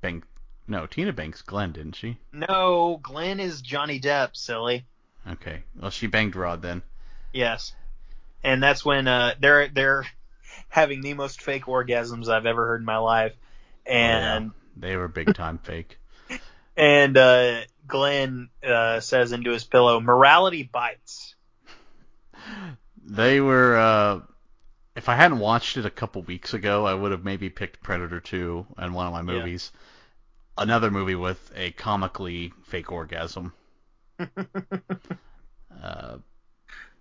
Bank. No, Tina Banks Glenn, didn't she? No, Glenn is Johnny Depp, silly. Okay. Well, she banged Rod then. Yes. And that's when uh, they're they're having the most fake orgasms I've ever heard in my life. And They were big time <laughs> fake. and uh, Glenn uh, says into his pillow, "Morality bites." They were. Uh, if I hadn't watched it a couple weeks ago, I would have maybe picked Predator 2 and one of my Yeah. movies. Another movie with a comically fake orgasm. <laughs> Uh,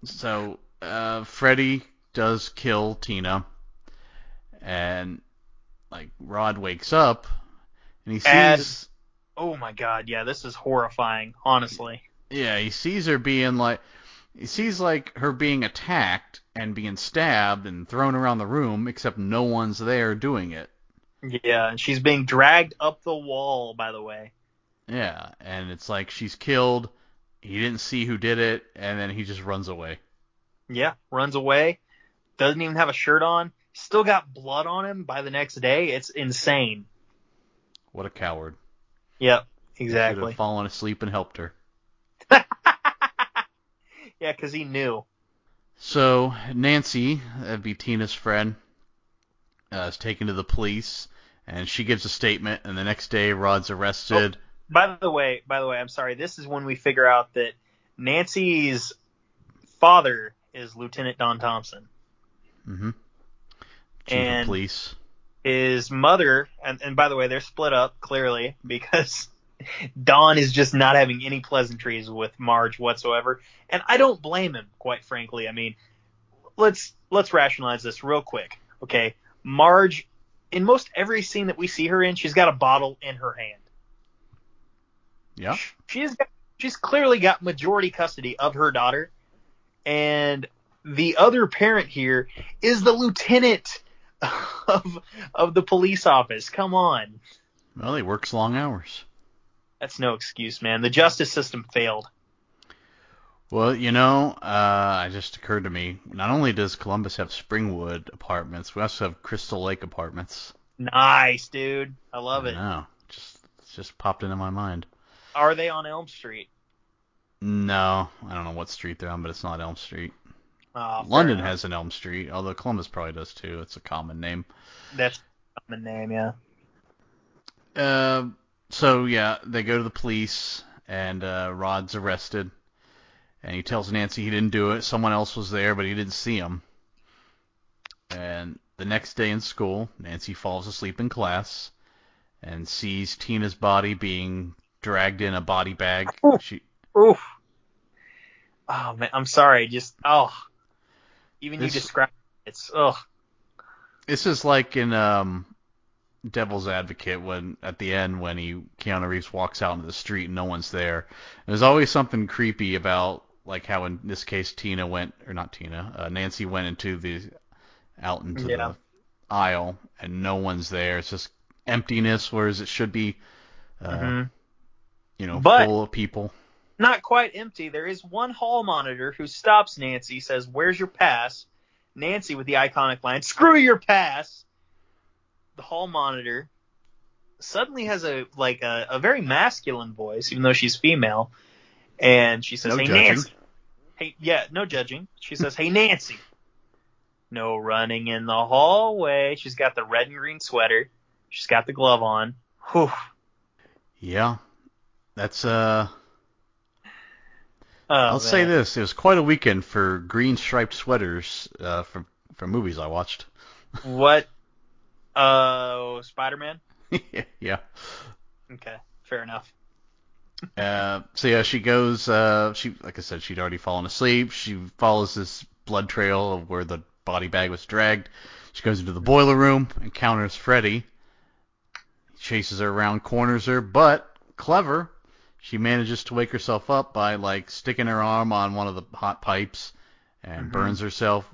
so uh, Freddy does kill Tina, and like Rod wakes up and he sees. As- Oh my god, yeah, this is horrifying, honestly. Yeah, he sees her being like he sees like her being attacked and being stabbed and thrown around the room, except no one's there doing it. Yeah, and she's being dragged up the wall, by the way. Yeah, and it's like she's killed. He didn't see who did it, and then he just runs away. Yeah, runs away. Doesn't even have a shirt on. Still got blood on him by the next day. It's insane. What a coward! Yep, exactly. have fallen asleep and helped her. <laughs> yeah, because he knew. So Nancy, that'd be Tina's friend, uh, is taken to the police, and she gives a statement. And the next day, Rod's arrested. By the way, by the way, I'm sorry. This is when we figure out that Nancy's father is Lieutenant Don Thompson. Mm-hmm. Chief And- of police. His mother, and, and by the way, they're split up clearly <laughs> because Don is just not having any pleasantries with Marge whatsoever, and I don't blame him, quite frankly. I mean, let's let's rationalize this real quick, okay? Marge, in most every scene that we see her in, she's got a bottle in her hand. Yeah. she's got, she's clearly got majority custody of her daughter, and the other parent here is the lieutenant <laughs> of of the police office. Come on, Well, he works long hours. that's no excuse, man. The justice system failed. Well, you know, uh, it just occurred to me. Not only does Columbus have Springwood apartments, we also have Crystal Lake apartments. Nice, dude. I love it. No, just just popped into my mind. Are they on Elm Street? No, I don't know what street they're on, but it's not Elm Street. Oh, London has an Elm Street, although Columbus probably does too. It's a common name. That's a common name, yeah. Uh, so yeah, they go to the police, and uh, Rod's arrested, and he tells Nancy he didn't do it. Someone else was there, but he didn't see him. And the next day in school, Nancy falls asleep in class, and sees Tina's body being dragged in a body bag. <laughs> Ooh. She Oof. Oh man, I'm sorry. Just oh, even This- you describe it, it's oh. This is like in um, Devil's Advocate when at the end when he Keanu Reeves walks out into the street and no one's there. There's always something creepy about like how in this case Tina went or not Tina, uh, Nancy went into the out into Yeah. the aisle and no one's there. It's just emptiness, whereas it should be, uh, Mhm. You know, But- full of people. Not quite empty. There is one hall monitor who stops Nancy, says, "Where's your pass?" Nancy with the iconic line, "Screw your pass." The hall monitor suddenly has a like a, a very masculine voice, even though she's female, and she says, No "Hey judging. Nancy." Hey, yeah, no judging. She says, "Hey Nancy." No running in the hallway. She's got the red and green sweater. She's got the glove on. Whew. Yeah, that's uh. Oh, I'll say this: it was quite a weekend for green striped sweaters uh, from from movies I watched. What? Uh, Spider Man. <laughs> yeah. Okay, fair enough. Uh, so yeah, she goes. Uh, she like I said, she'd already fallen asleep. She follows this blood trail of where the body bag was dragged. She goes into the boiler room, encounters Freddy. He chases her around, corners her, but clever. She manages to wake herself up by like sticking her arm on one of the hot pipes and Mhm. burns herself.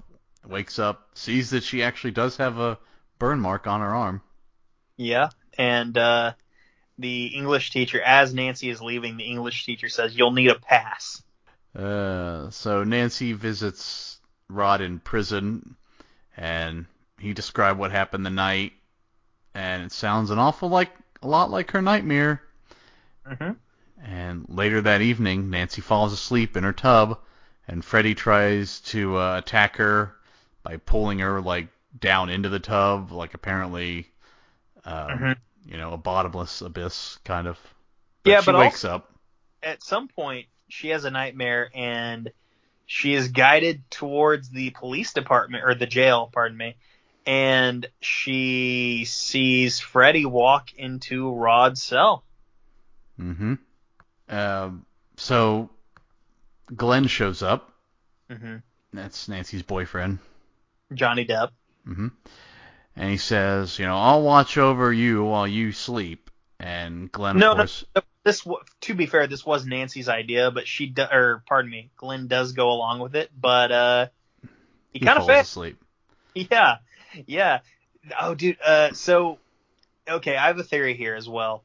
Wakes up, sees that she actually does have a burn mark on her arm. Yeah, and uh, the English teacher, as Nancy is leaving, the English teacher says, "You'll need a pass." Uh, so Nancy visits Rod in prison, and he described what happened the night, and it sounds an awful like a lot like her nightmare. Mm-hmm. And later that evening, Nancy falls asleep in her tub, and Freddy tries to uh, attack her by pulling her like down into the tub, like apparently, um, Mhm. you know, a bottomless abyss kind of. Yeah, she but wakes up. At some point, she has a nightmare, and she is guided towards the police department or the jail, pardon me, and she sees Freddy walk into Rod's cell. Mm-hmm. Um, so Glenn shows up. Mm-hmm. That's Nancy's boyfriend. Johnny Depp. hmm And he says, you know, I'll watch over you while you sleep. And Glenn, No, of no, course, This, to be fair, this was Nancy's idea, but she, do, or pardon me, Glenn does go along with it, but uh, he, he kind of falls asleep. Yeah, yeah. Oh, dude. Uh, so, okay, I have a theory here as well.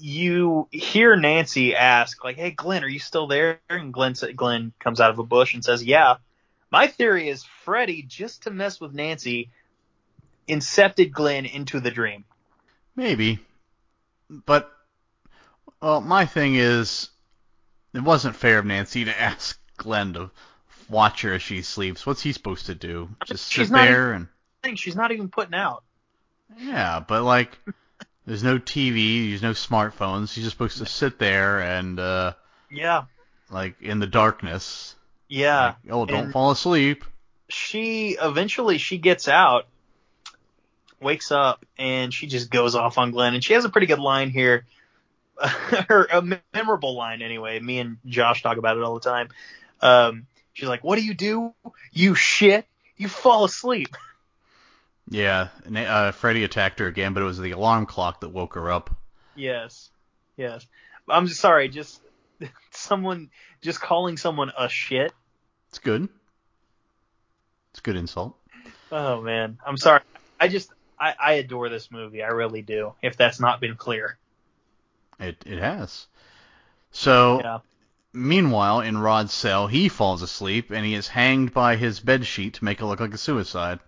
You hear Nancy ask, like, "Hey, Glenn, are you still there?" And Glenn, Glenn comes out of a bush and says, "Yeah." My theory is Freddy, just to mess with Nancy, incepted Glenn into the dream. Maybe. But, well, my thing is, it wasn't fair of Nancy to ask Glenn to watch her as she sleeps. What's he supposed to do? Just She's sit there and. I think she's not even putting out. Yeah, but like, there's no TV, there's no smartphones. She's just supposed to sit there and, uh, Yeah, like, in the darkness. yeah. Like, oh, don't and- fall asleep. she eventually she gets out, wakes up, and she just goes off on Glenn. And she has a pretty good line here, <laughs> or a memorable line anyway. Me and Josh talk about it all the time. Um, she's like, "What do you do? You shit. You fall asleep." <laughs> Yeah, uh, Freddy attacked her again, but it was the alarm clock that woke her up. Yes, yes. I'm just sorry. Just <laughs> someone just calling someone a shit. It's good. It's a good insult. Oh man, I'm sorry. I just I, I adore this movie. I really do. If that's not been clear. It it has. So Yeah. meanwhile, in Rod's cell, he falls asleep and he is hanged by his bed sheet to make it look like a suicide.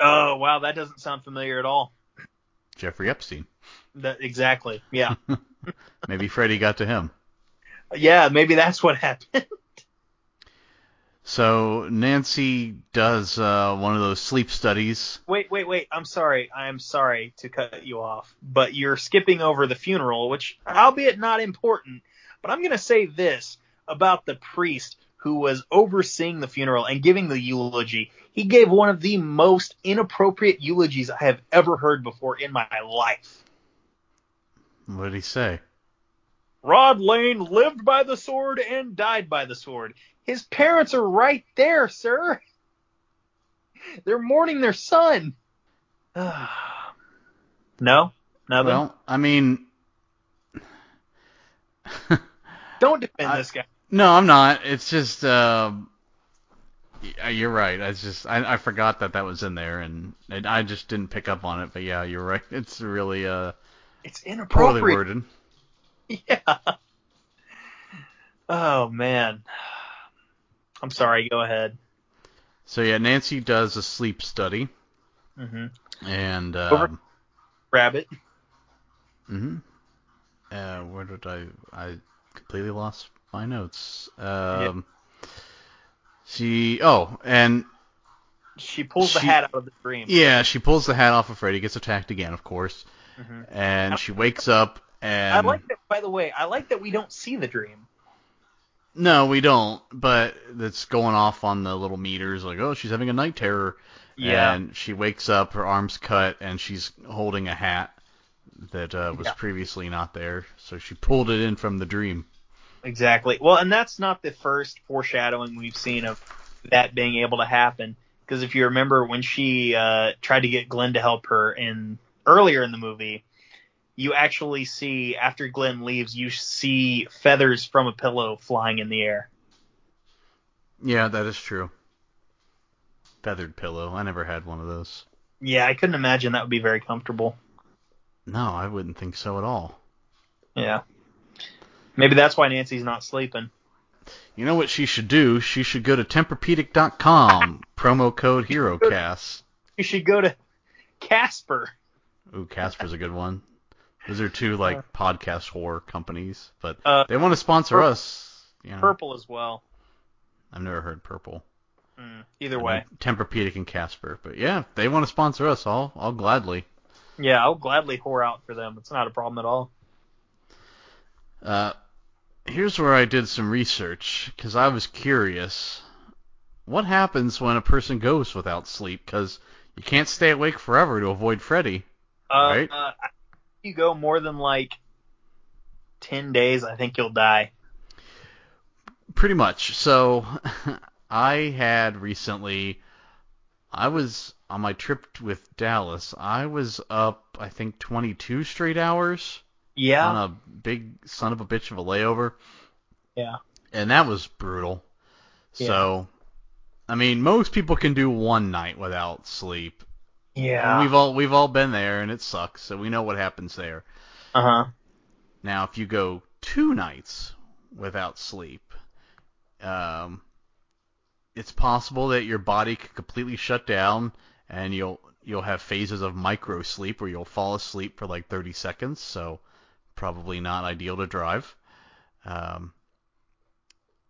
Oh wow, that doesn't sound familiar at all. Jeffrey Epstein. That exactly. Yeah. <laughs> Maybe Freddy got to him. yeah, maybe that's what happened. <laughs> So Nancy does uh, one of those sleep studies. Wait, wait, wait. I'm sorry. I'm sorry to cut you off, but you're skipping over the funeral, which, albeit not important, but I'm going to say this about the priest who was overseeing the funeral and giving the eulogy. He gave one of the most inappropriate eulogies I have ever heard before in my life. What did he say? Rod Lane lived by the sword and died by the sword. His parents are right there, sir. They're mourning their son. <sighs> no? Nothing? Well, I mean, Don't defend I- this guy. no, I'm not. It's just, uh, you're right. I just, I, I forgot that that was in there, and, and I just didn't pick up on it. But yeah, you're right. <laughs> It's really uh, It's poorly inappropriate. worded. <laughs> Yeah. Oh man. I'm sorry. Go ahead. So yeah, Nancy does a sleep study, hmm and Over- um, Rabbit. hmm Uh, where did I? I completely lost my notes. Um, she. Oh, and She pulls the hat out of the dream. yeah, she pulls the hat off of Freddy, gets attacked again, of course, hmm and she wakes up and. I like that. By the way, I like that we don't see the dream. No, we don't. But it's going off on the little meters, like, oh, she's having a night terror. Yeah. And she wakes up, her arm's cut, and she's holding a hat that uh, was Yeah. previously not there. So she pulled it in from the dream. Exactly. Well, and that's not the first foreshadowing we've seen of that being able to happen. Because if you remember when she uh, tried to get Glenn to help her in earlier in the movie, you actually see after Glenn leaves, you see feathers from a pillow flying in the air. Yeah, that is true. Feathered pillow. I never had one of those. Yeah, I couldn't imagine that would be very comfortable. No, I wouldn't think so at all. Yeah. Maybe that's why Nancy's not sleeping. You know what she should do? She should go to Tempur-Pedic.com, promo code HeroCast. You should go to Casper. Ooh, Casper's a good one. Those are two like podcast horror companies, but Uh, they want to sponsor us. You know, Purple as well. I've never heard Purple. Mm, either I way. Tempur-Pedic and Casper, but yeah, if they want to sponsor us, I'll I'll gladly. Yeah, I'll gladly whore out for them. It's not a problem at all. Uh, here's where I did some research because I was curious. What happens when a person goes without sleep? Because you can't stay awake forever to avoid Freddy. Uh, Right. uh, you go more than like ten days, I think you'll die. Pretty much. So <laughs> I had recently I was on my trip with Dallas. I was up I think 22 straight hours Yeah. on a big son of a bitch of a layover. Yeah. And that was brutal. Yeah. So I mean, most people can do one night without sleep. And Yeah. we've all we've all been there and it sucks, so we know what happens there. Uh huh. Now, if you go two nights without sleep, um, it's possible that your body could completely shut down, and you'll you'll have phases of micro sleep where you'll fall asleep for like 30 seconds. So probably not ideal to drive. Um,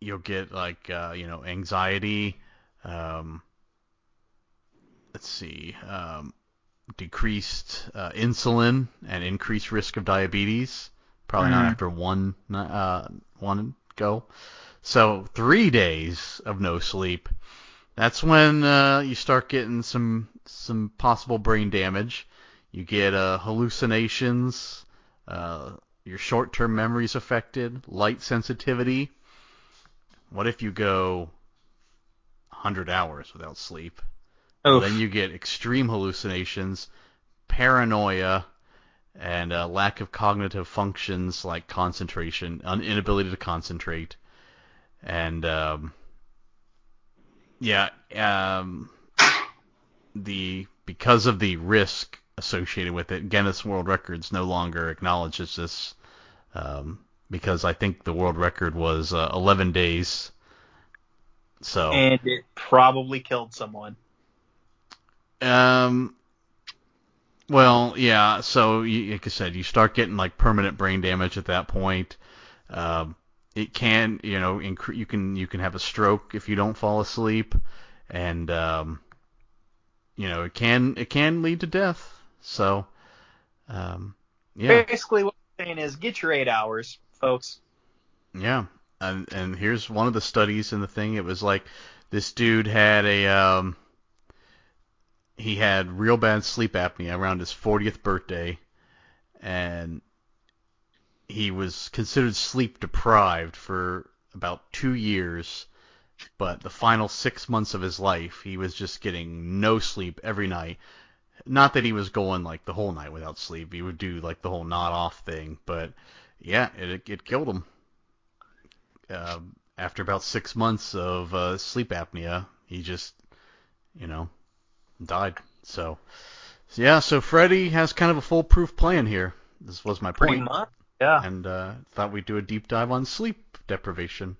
you'll get like uh, you know anxiety. Um, let's see. Um, decreased uh, insulin and increased risk of diabetes. Probably not Mhm. after one uh, one go. So three days of no sleep. That's when uh, you start getting some some possible brain damage. You get uh, hallucinations. Uh, your short-term memory's affected. Light sensitivity. What if you go 100 hours without sleep? Oh, Then you get extreme hallucinations, paranoia, and uh, lack of cognitive functions like concentration, un- inability to concentrate, and um, yeah, um, the because of the risk associated with it, Guinness World Records no longer acknowledges this um, because I think the world record was uh, 11 days. So and it probably killed someone. Um. Well, yeah. So, you, like I said, you start getting like permanent brain damage at that point. Um, it can, you know, incre- you can you can have a stroke if you don't fall asleep, and um, you know, it can it can lead to death. So, um, yeah, Basically, what I'm saying is get your eight hours, folks. yeah. And and here's one of the studies in the thing. It was like this dude had a um, he had real bad sleep apnea around his 40th birthday, and he was considered sleep deprived for about two years. But the final six months of his life, he was just getting no sleep every night. Not that he was going like the whole night without sleep. He would do like the whole not off thing, but yeah, it it killed him. Uh, after about six months of uh, sleep apnea, he just, you know, died. So, so yeah, so Freddy has kind of a foolproof plan here. This was my Pretty point, much. Yeah. and uh, thought we'd do a deep dive on sleep deprivation.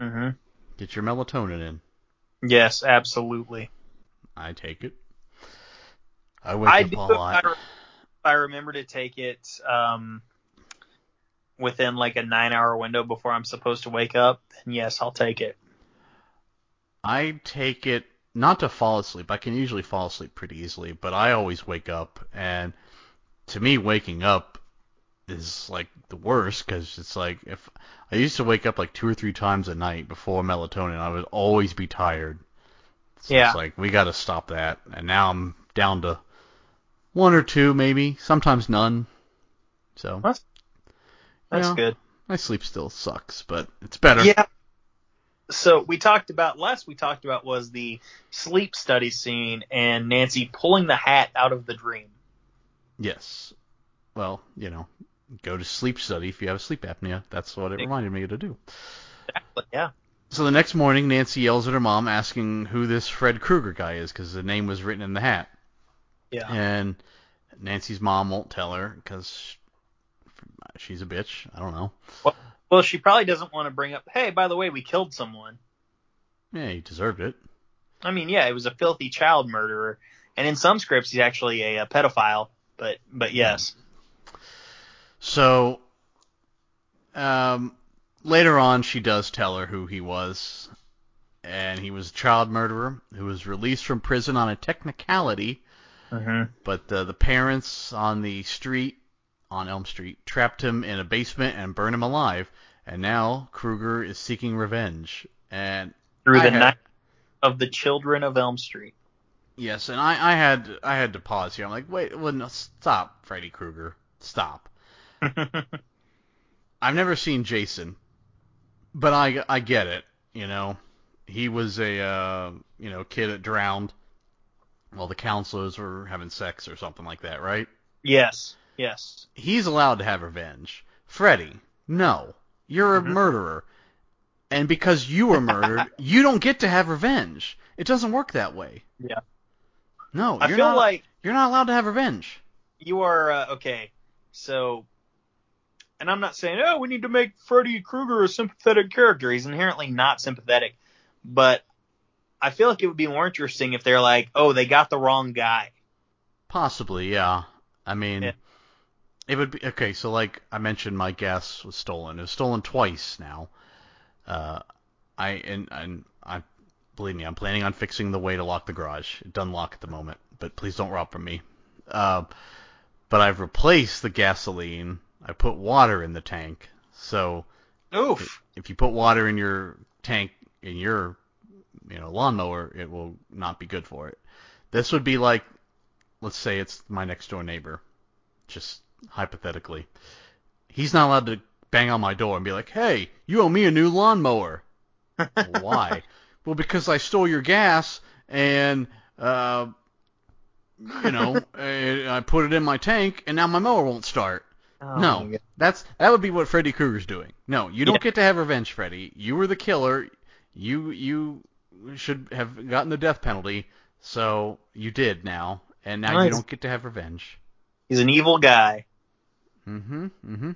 hmm Get your melatonin in. Yes, absolutely. I take it. I wake I up do. a lot. I remember to take it um, within like a nine-hour window before I'm supposed to wake up, then yes, I'll take it. I take it not to fall asleep. I can usually fall asleep pretty easily, but I always wake up, and to me, waking up is like the worst because it's like if I used to wake up like two or three times a night before melatonin, I would always be tired. So Yeah. It's like we got to stop that, and now I'm down to one or two, maybe sometimes none. So That's That's Yeah. good. my sleep still sucks, but it's better. Yeah. So we talked about last we talked about was the sleep study scene and Nancy pulling the hat out of the dream. Yes. Well, you know, go to sleep study if you have sleep apnea. That's what it reminded me to do. Exactly. Yeah. So the next morning, Nancy yells at her mom, asking who this Fred Krueger guy is, because the name was written in the hat. Yeah. And Nancy's mom won't tell her because she's a bitch. I don't know. Well, well, she probably doesn't want to bring up, hey, by the way, we killed someone. Yeah, he deserved it. I mean, yeah, it was a filthy child murderer, and in some scripts he's actually a, a pedophile. But but yes, So, um, later on, she does tell her who he was, and he was a child murderer who was released from prison on a technicality, hmm but uh, the parents on the street, on Elm Street, trapped him in a basement and burned him alive, and now Krueger is seeking revenge. And through I the had- night of the children of Elm Street. yes, and I, I had I had to pause here. I'm like, wait, well, no, stop, Freddy Krueger, stop. <laughs> I've never seen Jason, but I, I get it. You know, he was a uh, you know kid that drowned while the counselors were having sex or something like that, right? yes, yes. He's allowed to have revenge. Freddy, no, you're a Mhm. murderer, and because you were murdered, <laughs> you don't get to have revenge. It doesn't work that way. Yeah. No, I you're feel not. like you're not allowed to have revenge. you are uh, okay. So, and I'm not saying, oh, we need to make Freddy Krueger a sympathetic character. He's inherently not sympathetic, but I feel like it would be more interesting if they're like, oh, they got the wrong guy. Possibly, yeah. I mean, Yeah. it would be okay. So, like I mentioned, my gas was stolen. It was stolen twice now. Uh, I and and I believe me, I'm planning on fixing the way to lock the garage. It doesn't lock at the moment, but please don't rob from me. Uh, but I've replaced the gasoline. I put water in the tank. So Oof. if you put water in your tank in your you know lawnmower, it will not be good for it. This would be like, let's say it's my next door neighbor, just hypothetically. He's not allowed to bang on my door and be like, "Hey, you owe me a new lawnmower." <laughs> Why? well, because I stole your gas and uh, you know, <laughs> I put it in my tank and now my mower won't start. Oh No, that's that would be what Freddy Krueger's doing. No, you don't Yeah. get to have revenge, Freddy. You were the killer. You you should have gotten the death penalty. So you did now, and now you don't get to have revenge. He's an evil guy. Mm-hmm. Mm-hmm.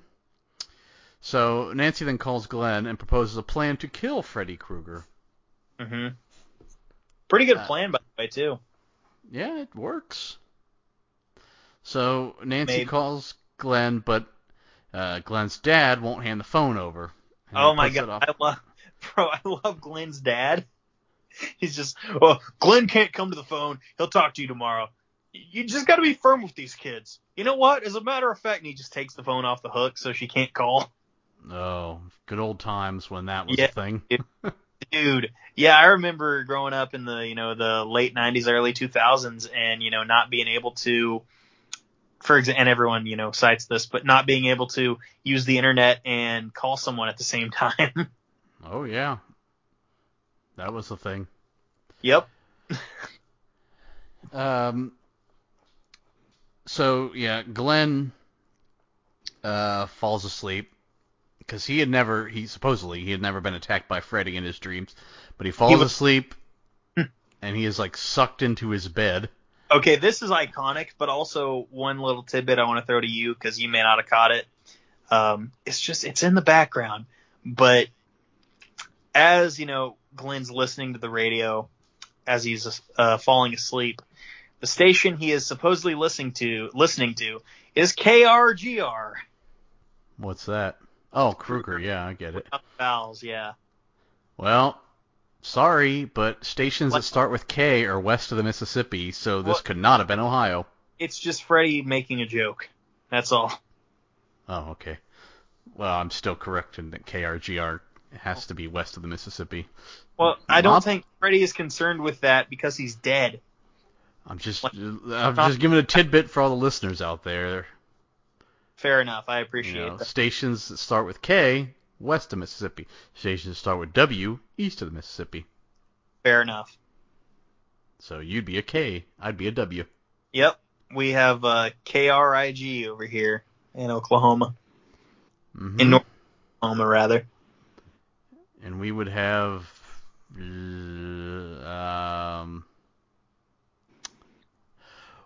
So Nancy then calls Glenn and proposes a plan to kill Freddy Krueger. hmm Pretty good Uh, plan, by the way, too. Yeah, it works. So Nancy Maybe. calls Glenn, but uh, Glenn's dad won't hand the phone over. Oh my god, I love, <laughs> bro, I love Glenn's dad. <laughs> He's just, well, Glenn can't come to the phone. He'll talk to you tomorrow. You just got to be firm with these kids. You know what? As a matter of fact, and he just takes the phone off the hook so she can't call. Oh, good old times when that was Yeah. a thing. Dude, yeah, I remember growing up in the, you know, the late 90s, early 2000s and, you know, not being able to, for example, and everyone, you know, cites this, but not being able to use the internet and call someone at the same <laughs> time. Oh yeah, that was the thing. yep. <laughs> Um. So yeah, Glenn uh, falls asleep because he had never, he supposedly he had never been attacked by Freddy in his dreams, but he falls was- asleep and he is like sucked into his bed. Okay, this is iconic, but also one little tidbit I want to throw to you because you may not have caught it. Um, it's just it's in the background, but as you know, Glenn's listening to the radio as he's uh, falling asleep. The station he is supposedly listening to listening to is KRGR. What's that? Oh, Krueger. Yeah, I get it. Vowels, yeah. Well, sorry, but stations What? that start with K are west of the Mississippi, so this What? could not have been Ohio. It's just Freddy making a joke. That's all. Oh, okay. Well, I'm still correct in that KRGR has to be west of the Mississippi. Well, I don't think Freddy is concerned with that because he's dead. I'm just What? I'm just giving a tidbit for all the listeners out there. Fair enough. I You appreciate know, that. stations that start with K west of Mississippi. Stations that start with W east of the Mississippi. Fair enough. So you'd be a K, I'd be a W. Yep. We have uh, KRIG over here in Oklahoma. Mhm. In North Oklahoma, rather. And we would have uh, um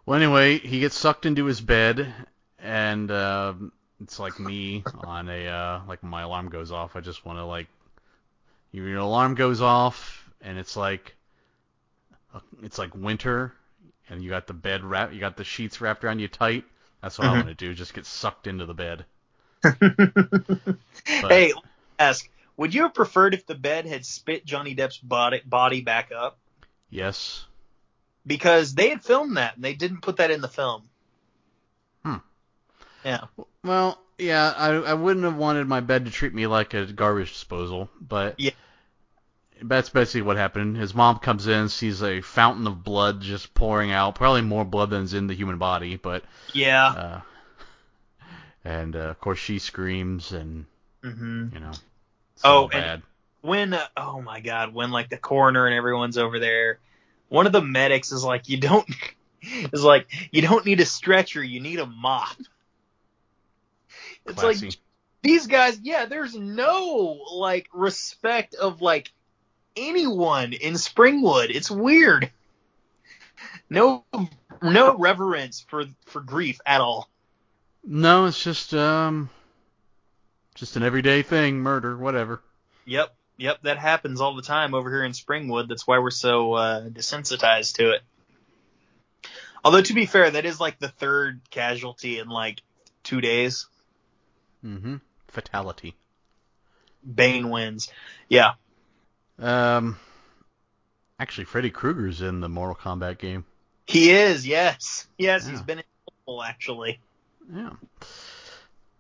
well anyway he gets sucked into his bed and um it's like me <laughs> on a uh like when my alarm goes off i just want to like your alarm goes off and it's like uh, it's like winter and you got the bed wrap you got the sheets wrapped around you tight that's what i Mhm. want to do just get sucked into the bed <laughs> hey, ask. Would you have preferred if the bed had spit Johnny Depp's body, body back up? yes Because they had filmed that and they didn't put that in the film. Hmm. Yeah. Well, yeah, I I wouldn't have wanted my bed to treat me like a garbage disposal, but Yeah. that's basically what happened. His mom comes in, sees a fountain of blood just pouring out, probably more blood than's in the human body, but Yeah. uh, and uh, of course she screams, and hmm you know, Oh, all and- bad. When, uh, oh my God, when like the coroner and everyone's over there, one of the medics is like, you don't, <laughs> is like, you don't need a stretcher, you need a mop. It's Classy. like these guys, yeah, there's no like respect of like anyone in Springwood. It's weird. No, no reverence for for grief at all. no, it's just um, just an everyday thing, murder, whatever. Yep, yep, that happens all the time over here in Springwood. That's why we're so uh, desensitized to it. Although to be fair, that is like the third casualty in like two days. Mm-hmm. Fatality. Bane wins. Yeah. Um, actually, Freddy Krueger's in the Mortal Kombat game. He is, yes. Yes, he's Yeah. been in actually. Yeah.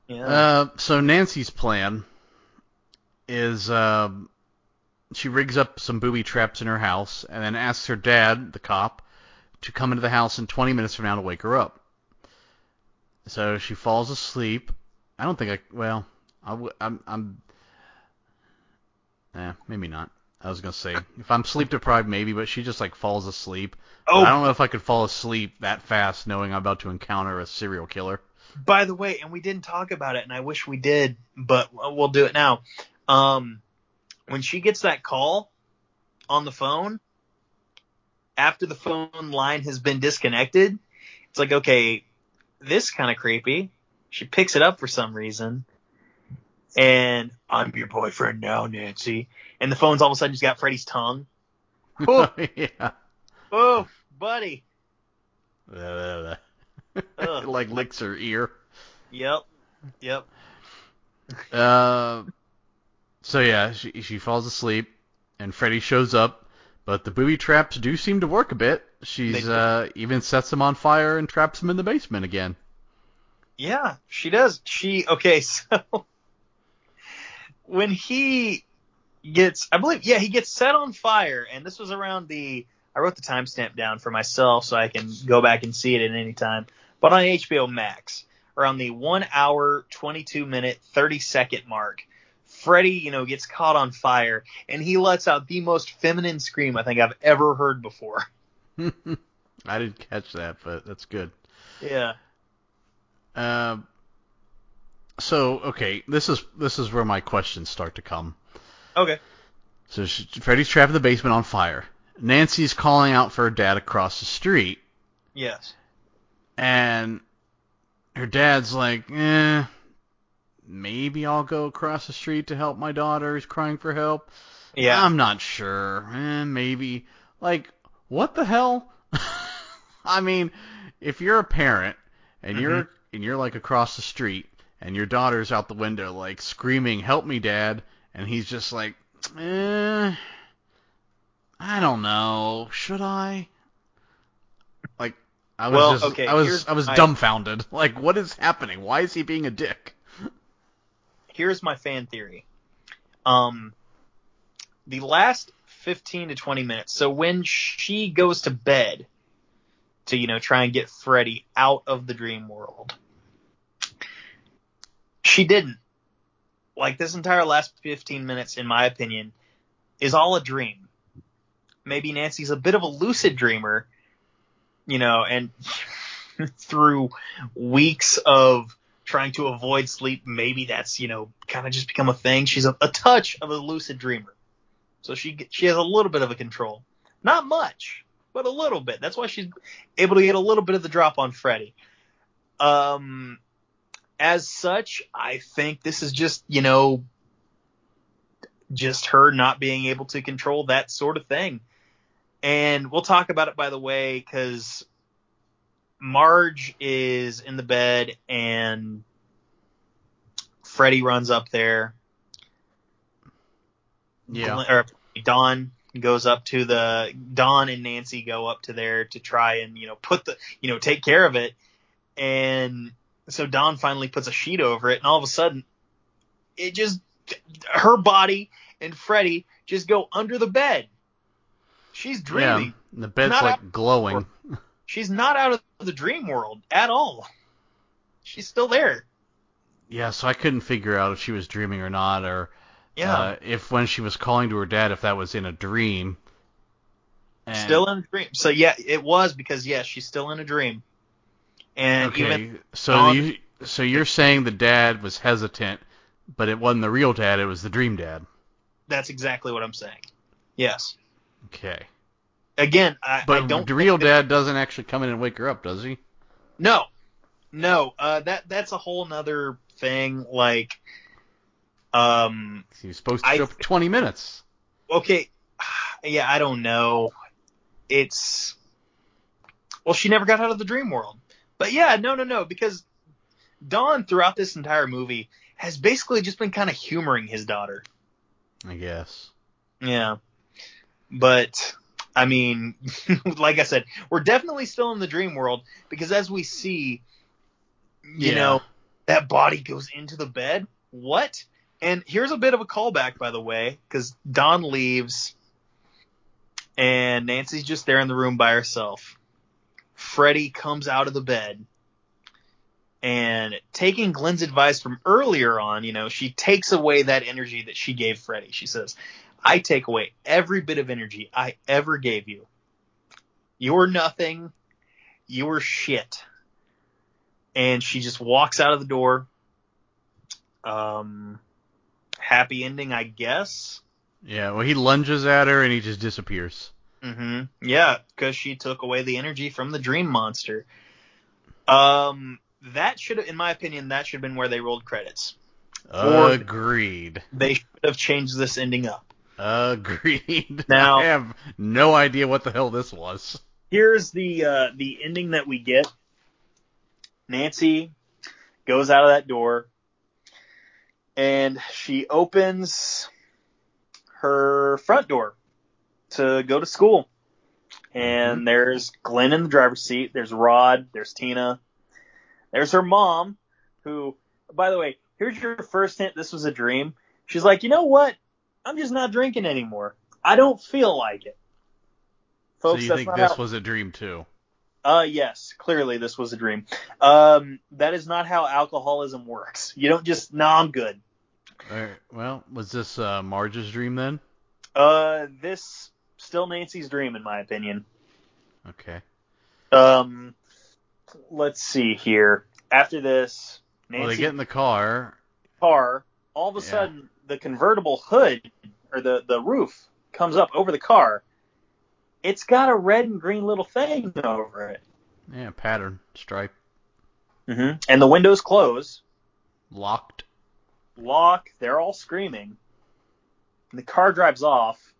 Yeah. Uh, so Nancy's plan is uh, she rigs up some booby traps in her house and then asks her dad, the cop, to come into the house in 20 minutes from now to wake her up. So she falls asleep. I don't think I. Well, I w- I'm. I'm. Eh, maybe not. I was gonna say if I'm sleep deprived, maybe, but she just like falls asleep. But oh, I don't know if I could fall asleep that fast, knowing I'm about to encounter a serial killer. By the way, and we didn't talk about it, and I wish we did, but we'll do it now. Um, when she gets that call on the phone, after the phone line has been disconnected, it's like, okay, this kind of creepy. She picks it up for some reason, and I'm your boyfriend now, Nancy. And the phone's all of a sudden just got Freddy's tongue. Oh, <laughs> yeah. oh buddy. it Ugh. <laughs> like licks her ear. Yep. Yep. Uh, So yeah, she she falls asleep, and Freddy shows up, but the booby traps do seem to work a bit. She's uh, even sets him on fire and traps him in the basement again. Yeah, she does. She okay, <laughs> so when he gets I believe yeah, he gets set on fire and this was around the I wrote the timestamp down for myself so I can go back and see it at any time. But on HBO Max, around the 1 hour 22 minute 30 second mark, Freddy, you know, gets caught on fire and he lets out the most feminine scream I think I've ever heard before. <laughs> I didn't catch that, but that's good. Yeah. Um, so okay, this is this is where my questions start to come. Okay. So she, Freddy's trapped in the basement on fire. Nancy's calling out for her dad across the street, Yes. And her dad's like, "Eh, maybe I'll go across the street to help my daughter who's crying for help." Yeah. I'm not sure. Eh, maybe. Like, what the hell? <laughs> I mean, if you're a parent and you're and you're like across the street and your daughter's out the window like screaming, "Help me, dad!" and he's just like, "Eh, I don't know. Should I?" I was Well, just okay, I was I was my- dumbfounded. <laughs> Like, what is happening? Why is he being a dick? here's my fan theory. Um, the last 15 to 20 minutes. So when she goes to bed to, you know, try and get Freddy out of the dream world, she didn't. Like this entire last 15 minutes, in my opinion, is all a dream. Maybe Nancy's a bit of a lucid dreamer, you know, and <laughs> through weeks of trying to avoid sleep, maybe that's, you know, kind of just become a thing. She's a, a touch of a lucid dreamer. So she she has a little bit of a control. Not much, but a little bit. That's why she's able to get a little bit of the drop on Freddy. Um as such, I think this is just, you know, just her not being able to control that sort of thing. And we'll talk about it by the way cuz Marge is in the bed and Freddy runs up there. Yeah. Or Don goes up to the Don and Nancy go up to there to try and you know put the you know take care of it, and so Don finally puts a sheet over it, and all of a sudden, it just her body and Freddy just go under the bed. She's dreaming. Yeah. The bed's Not like glowing. She's not out of the dream world at all. She's still there. Yeah, so I couldn't figure out if she was dreaming or not, or Yeah. uh, if when she was calling to her dad, if that was in a dream. And- Still in a dream. So yeah, it was because yes, she's still in a dream. And Okay, even so you so you're saying the dad was hesitant, but it wasn't the real dad; it was the dream dad. that's exactly what I'm saying. Yes. Okay, Again, I, but I don't the real think that- dad doesn't actually come in and wake her up, does he? No, no. Uh, that that's a whole nother thing. Like, um, He was supposed to I show up for 20 minutes. okay, <sighs> yeah, I don't know. It's well, she never got out of the dream world. But yeah, no, no, no, because Don throughout this entire movie has basically just been kind of humoring his daughter. I guess. Yeah. But I mean, <laughs> like I said, we're definitely still in the dream world because as we see, you Yeah. know, that body goes into the bed. What? And here's a bit of a callback, by the way, because Don leaves and Nancy's just there in the room by herself. Freddy comes out of the bed and taking Glenn's advice from earlier on, you know, she takes away that energy that she gave Freddy. She says, I take away every bit of energy I ever gave you. You're nothing. You're shit. And she just walks out of the door. Um, happy ending, I guess. Yeah, well, he lunges at her and he just disappears. Mm-hmm. Yeah, because she took away the energy from the dream monster. Um, that should, in my opinion, that should have been where they rolled credits. Or- Agreed. They should have changed this ending up. Agreed. <laughs> Now- I have no idea what the hell this was. here's the uh, the ending that we get. Nancy goes out of that door, and she opens her front door to go to school. And there's Glenn in the driver's seat. There's Rod. There's Tina. There's her mom, who, by the way, here's your first hint. This was a dream. She's like, you know what? I'm just not drinking anymore. I don't feel like it. Folks, so you think this how- was a dream too? Uh, yes, clearly this was a dream. Um, that is not how alcoholism works. You don't just, nah, I'm good. Alright, well, was this uh, Marge's dream then? Uh, this still Nancy's dream, in my opinion. Okay. Um, let's see here. After this, Well, they get in the car. car. All of a Yeah. sudden, the convertible hood or the the roof comes up over the car. It's got a red and green little thing over it, Yeah, pattern, stripe, mm-hmm. and the windows close. locked. lock. They're all screaming. And the car drives off,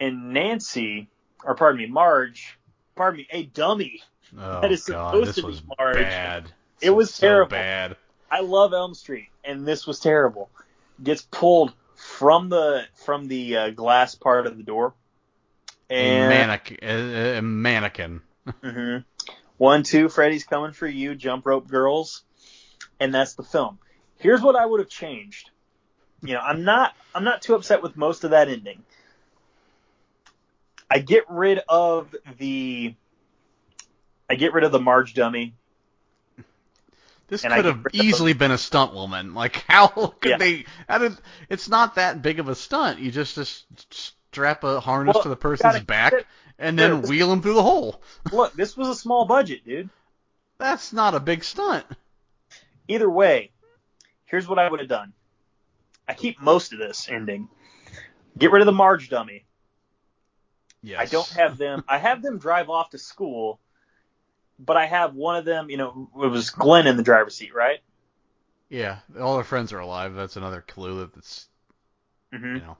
and Nancy, or pardon me, Marge, pardon me, a dummy. Oh That is god, supposed this to be was Marge. bad. It This was so terrible. bad. I love Elm Street, and this was terrible. Gets pulled from the from the uh, glass part of the door, A, and manic- a, a mannequin. <laughs> Mhm. One, two, Freddy's coming for you, Jump Rope Girls, and that's the film. Here's what I would have changed. You know, I'm not I'm not too upset with most of that ending. I get rid of the I get rid of the Marge dummy. This And could have easily been a stunt woman. Like, <laughs> how could Yeah. they? How did? It's not that big of a stunt. You just just strap a harness Well, to the person's back and then wheel him through the hole. <laughs> Look, this was a small budget, dude. That's not a big stunt. Either way, here's what I would have done. I keep most of this ending. Get rid of the Marge dummy. Yes. I don't have them. I have them drive off to school, but I have one of them. You know, it was Glenn in the driver's seat, right? Yeah, all their friends are alive. That's another clue that it's Mm-hmm. you know.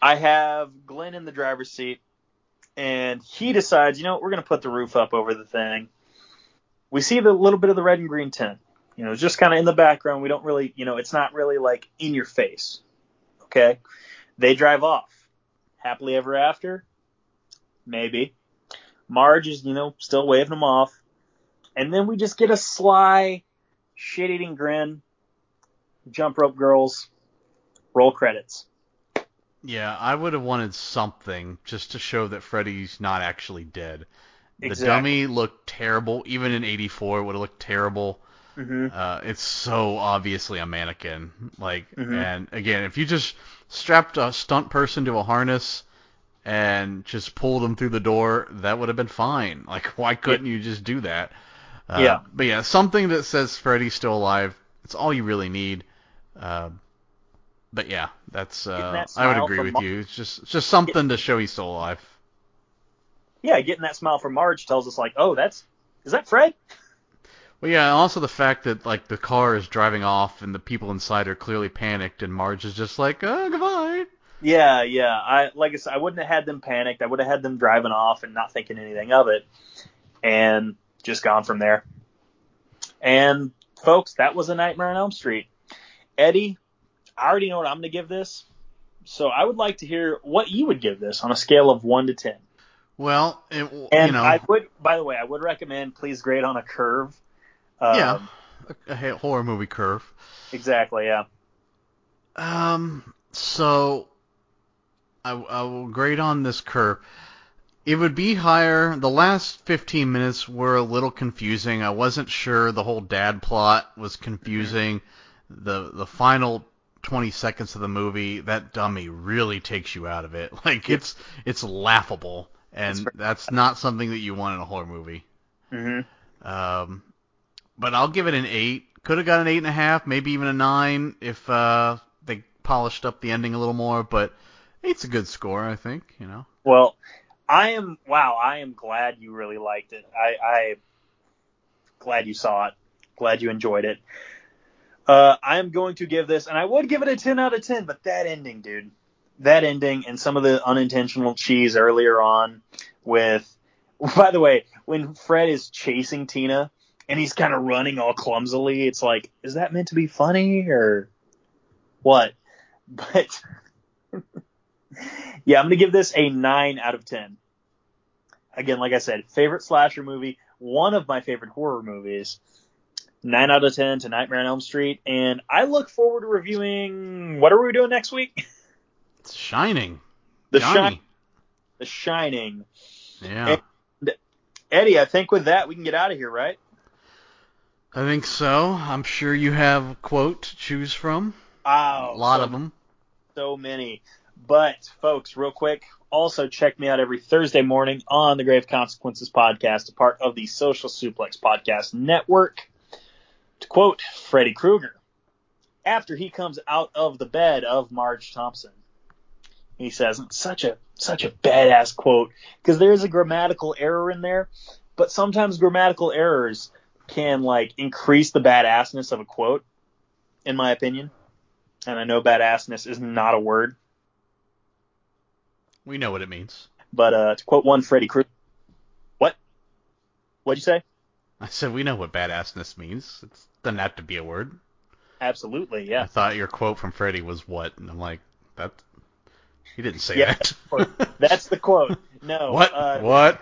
I have Glenn in the driver's seat, and he decides, you know, what, we're going to put the roof up over the thing. We see the little bit of the red and green tint. You know, just kind of in the background. We don't really, you know, it's not really like in your face. Okay. They drive off. Happily ever after? Maybe. Marge is, you know, still waving them off. And then we just get a sly, shit eating grin. Jump rope girls. Roll credits. Yeah, I would have wanted something just to show that Freddy's not actually dead. The Exactly. dummy looked terrible. Even in '84, it would have looked terrible. Mm-hmm. Uh, it's so obviously a mannequin. Like, Mhm. and again, if you just strapped a stunt person to a harness and just pulled them through the door, that would have been fine. <laughs> Like, why couldn't you just do that? Uh, Yeah. But yeah, something that says Freddy's still alive. It's all you really need. Uh, but yeah, that's. Uh, I would agree with Mar- you. It's just, it's just something to show he's still alive. yeah, getting that smile from Marge tells us like, oh, that's is that Fred? <laughs> Well, yeah, and also the fact that like the car is driving off and the people inside are clearly panicked, and Marge is just like, "Oh, goodbye." Yeah, yeah. I like I said, I wouldn't have had them panicked. I would have had them driving off and not thinking anything of it, and just gone from there. And folks, that was a Nightmare on Elm Street. Eddie, I already know what I'm going to give this, so I would like to hear what you would give this on a scale of one to ten. Well, it, And you know, I would, by the way, I would recommend please grade on a curve. Um, yeah, a, a horror movie curve. Exactly. Yeah. Um, so I, I will grade on this curve. It would be higher. The last 15 minutes were a little confusing. I wasn't sure. The whole dad plot was confusing. The the final 20 seconds of the movie, that dummy really takes you out of it. <laughs> Like it's it's laughable, and that's not something that you want in a horror movie. Mm-hmm. Um, but I'll give it an eight. Could have got an eight and a half, maybe even a nine if uh, they polished up the ending a little more. But eight's a good score, I think. You know. Well, I am wow. I am glad you really liked it. I, I glad you saw it. Glad you enjoyed it. Uh, I am going to give this, and I would give it a ten out of ten. But that ending, dude, that ending, and some of the unintentional cheese earlier on with. <laughs> By the way, when Fred is chasing Tina and he's kind of running all clumsily, it's like, is that meant to be funny or what? <laughs> But Yeah, I'm gonna give this a nine out of ten. Again, like I said, favorite slasher movie, one of my favorite horror movies. Nine out of ten to Nightmare on Elm Street, and I look forward to reviewing. What are we doing next week? It's Shining. The Shining. The Shining. Yeah. And- Eddie, I think with that we can get out of here, right? I think so. I'm sure you have a quote to choose from. Wow, a lot so of them. so many. But folks, real quick, also check me out every Thursday morning on the Grave Consequences podcast, a part of the Social Suplex Podcast Network. To quote Freddy Krueger, after he comes out of the bed of Marge Thompson, he says, such a such a badass quote because there is a grammatical error in there, but sometimes grammatical errors can like increase the badassness of a quote, in my opinion. And I know badassness is not a word, We know what it means. but uh, to quote one Freddy Krueger, what? What'd you say? I said we know what badassness means. It doesn't have to be a word. Absolutely, yeah. I thought your quote from Freddy was what, and I'm like, that. He didn't say Yeah, that. That's the quote. No. <laughs> what? Uh, what?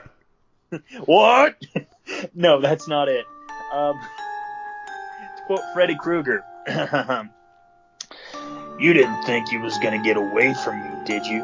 <laughs> What? <laughs> no, that's not it. Um, to quote Freddy Krueger, you didn't think you was gonna get away from me, did you?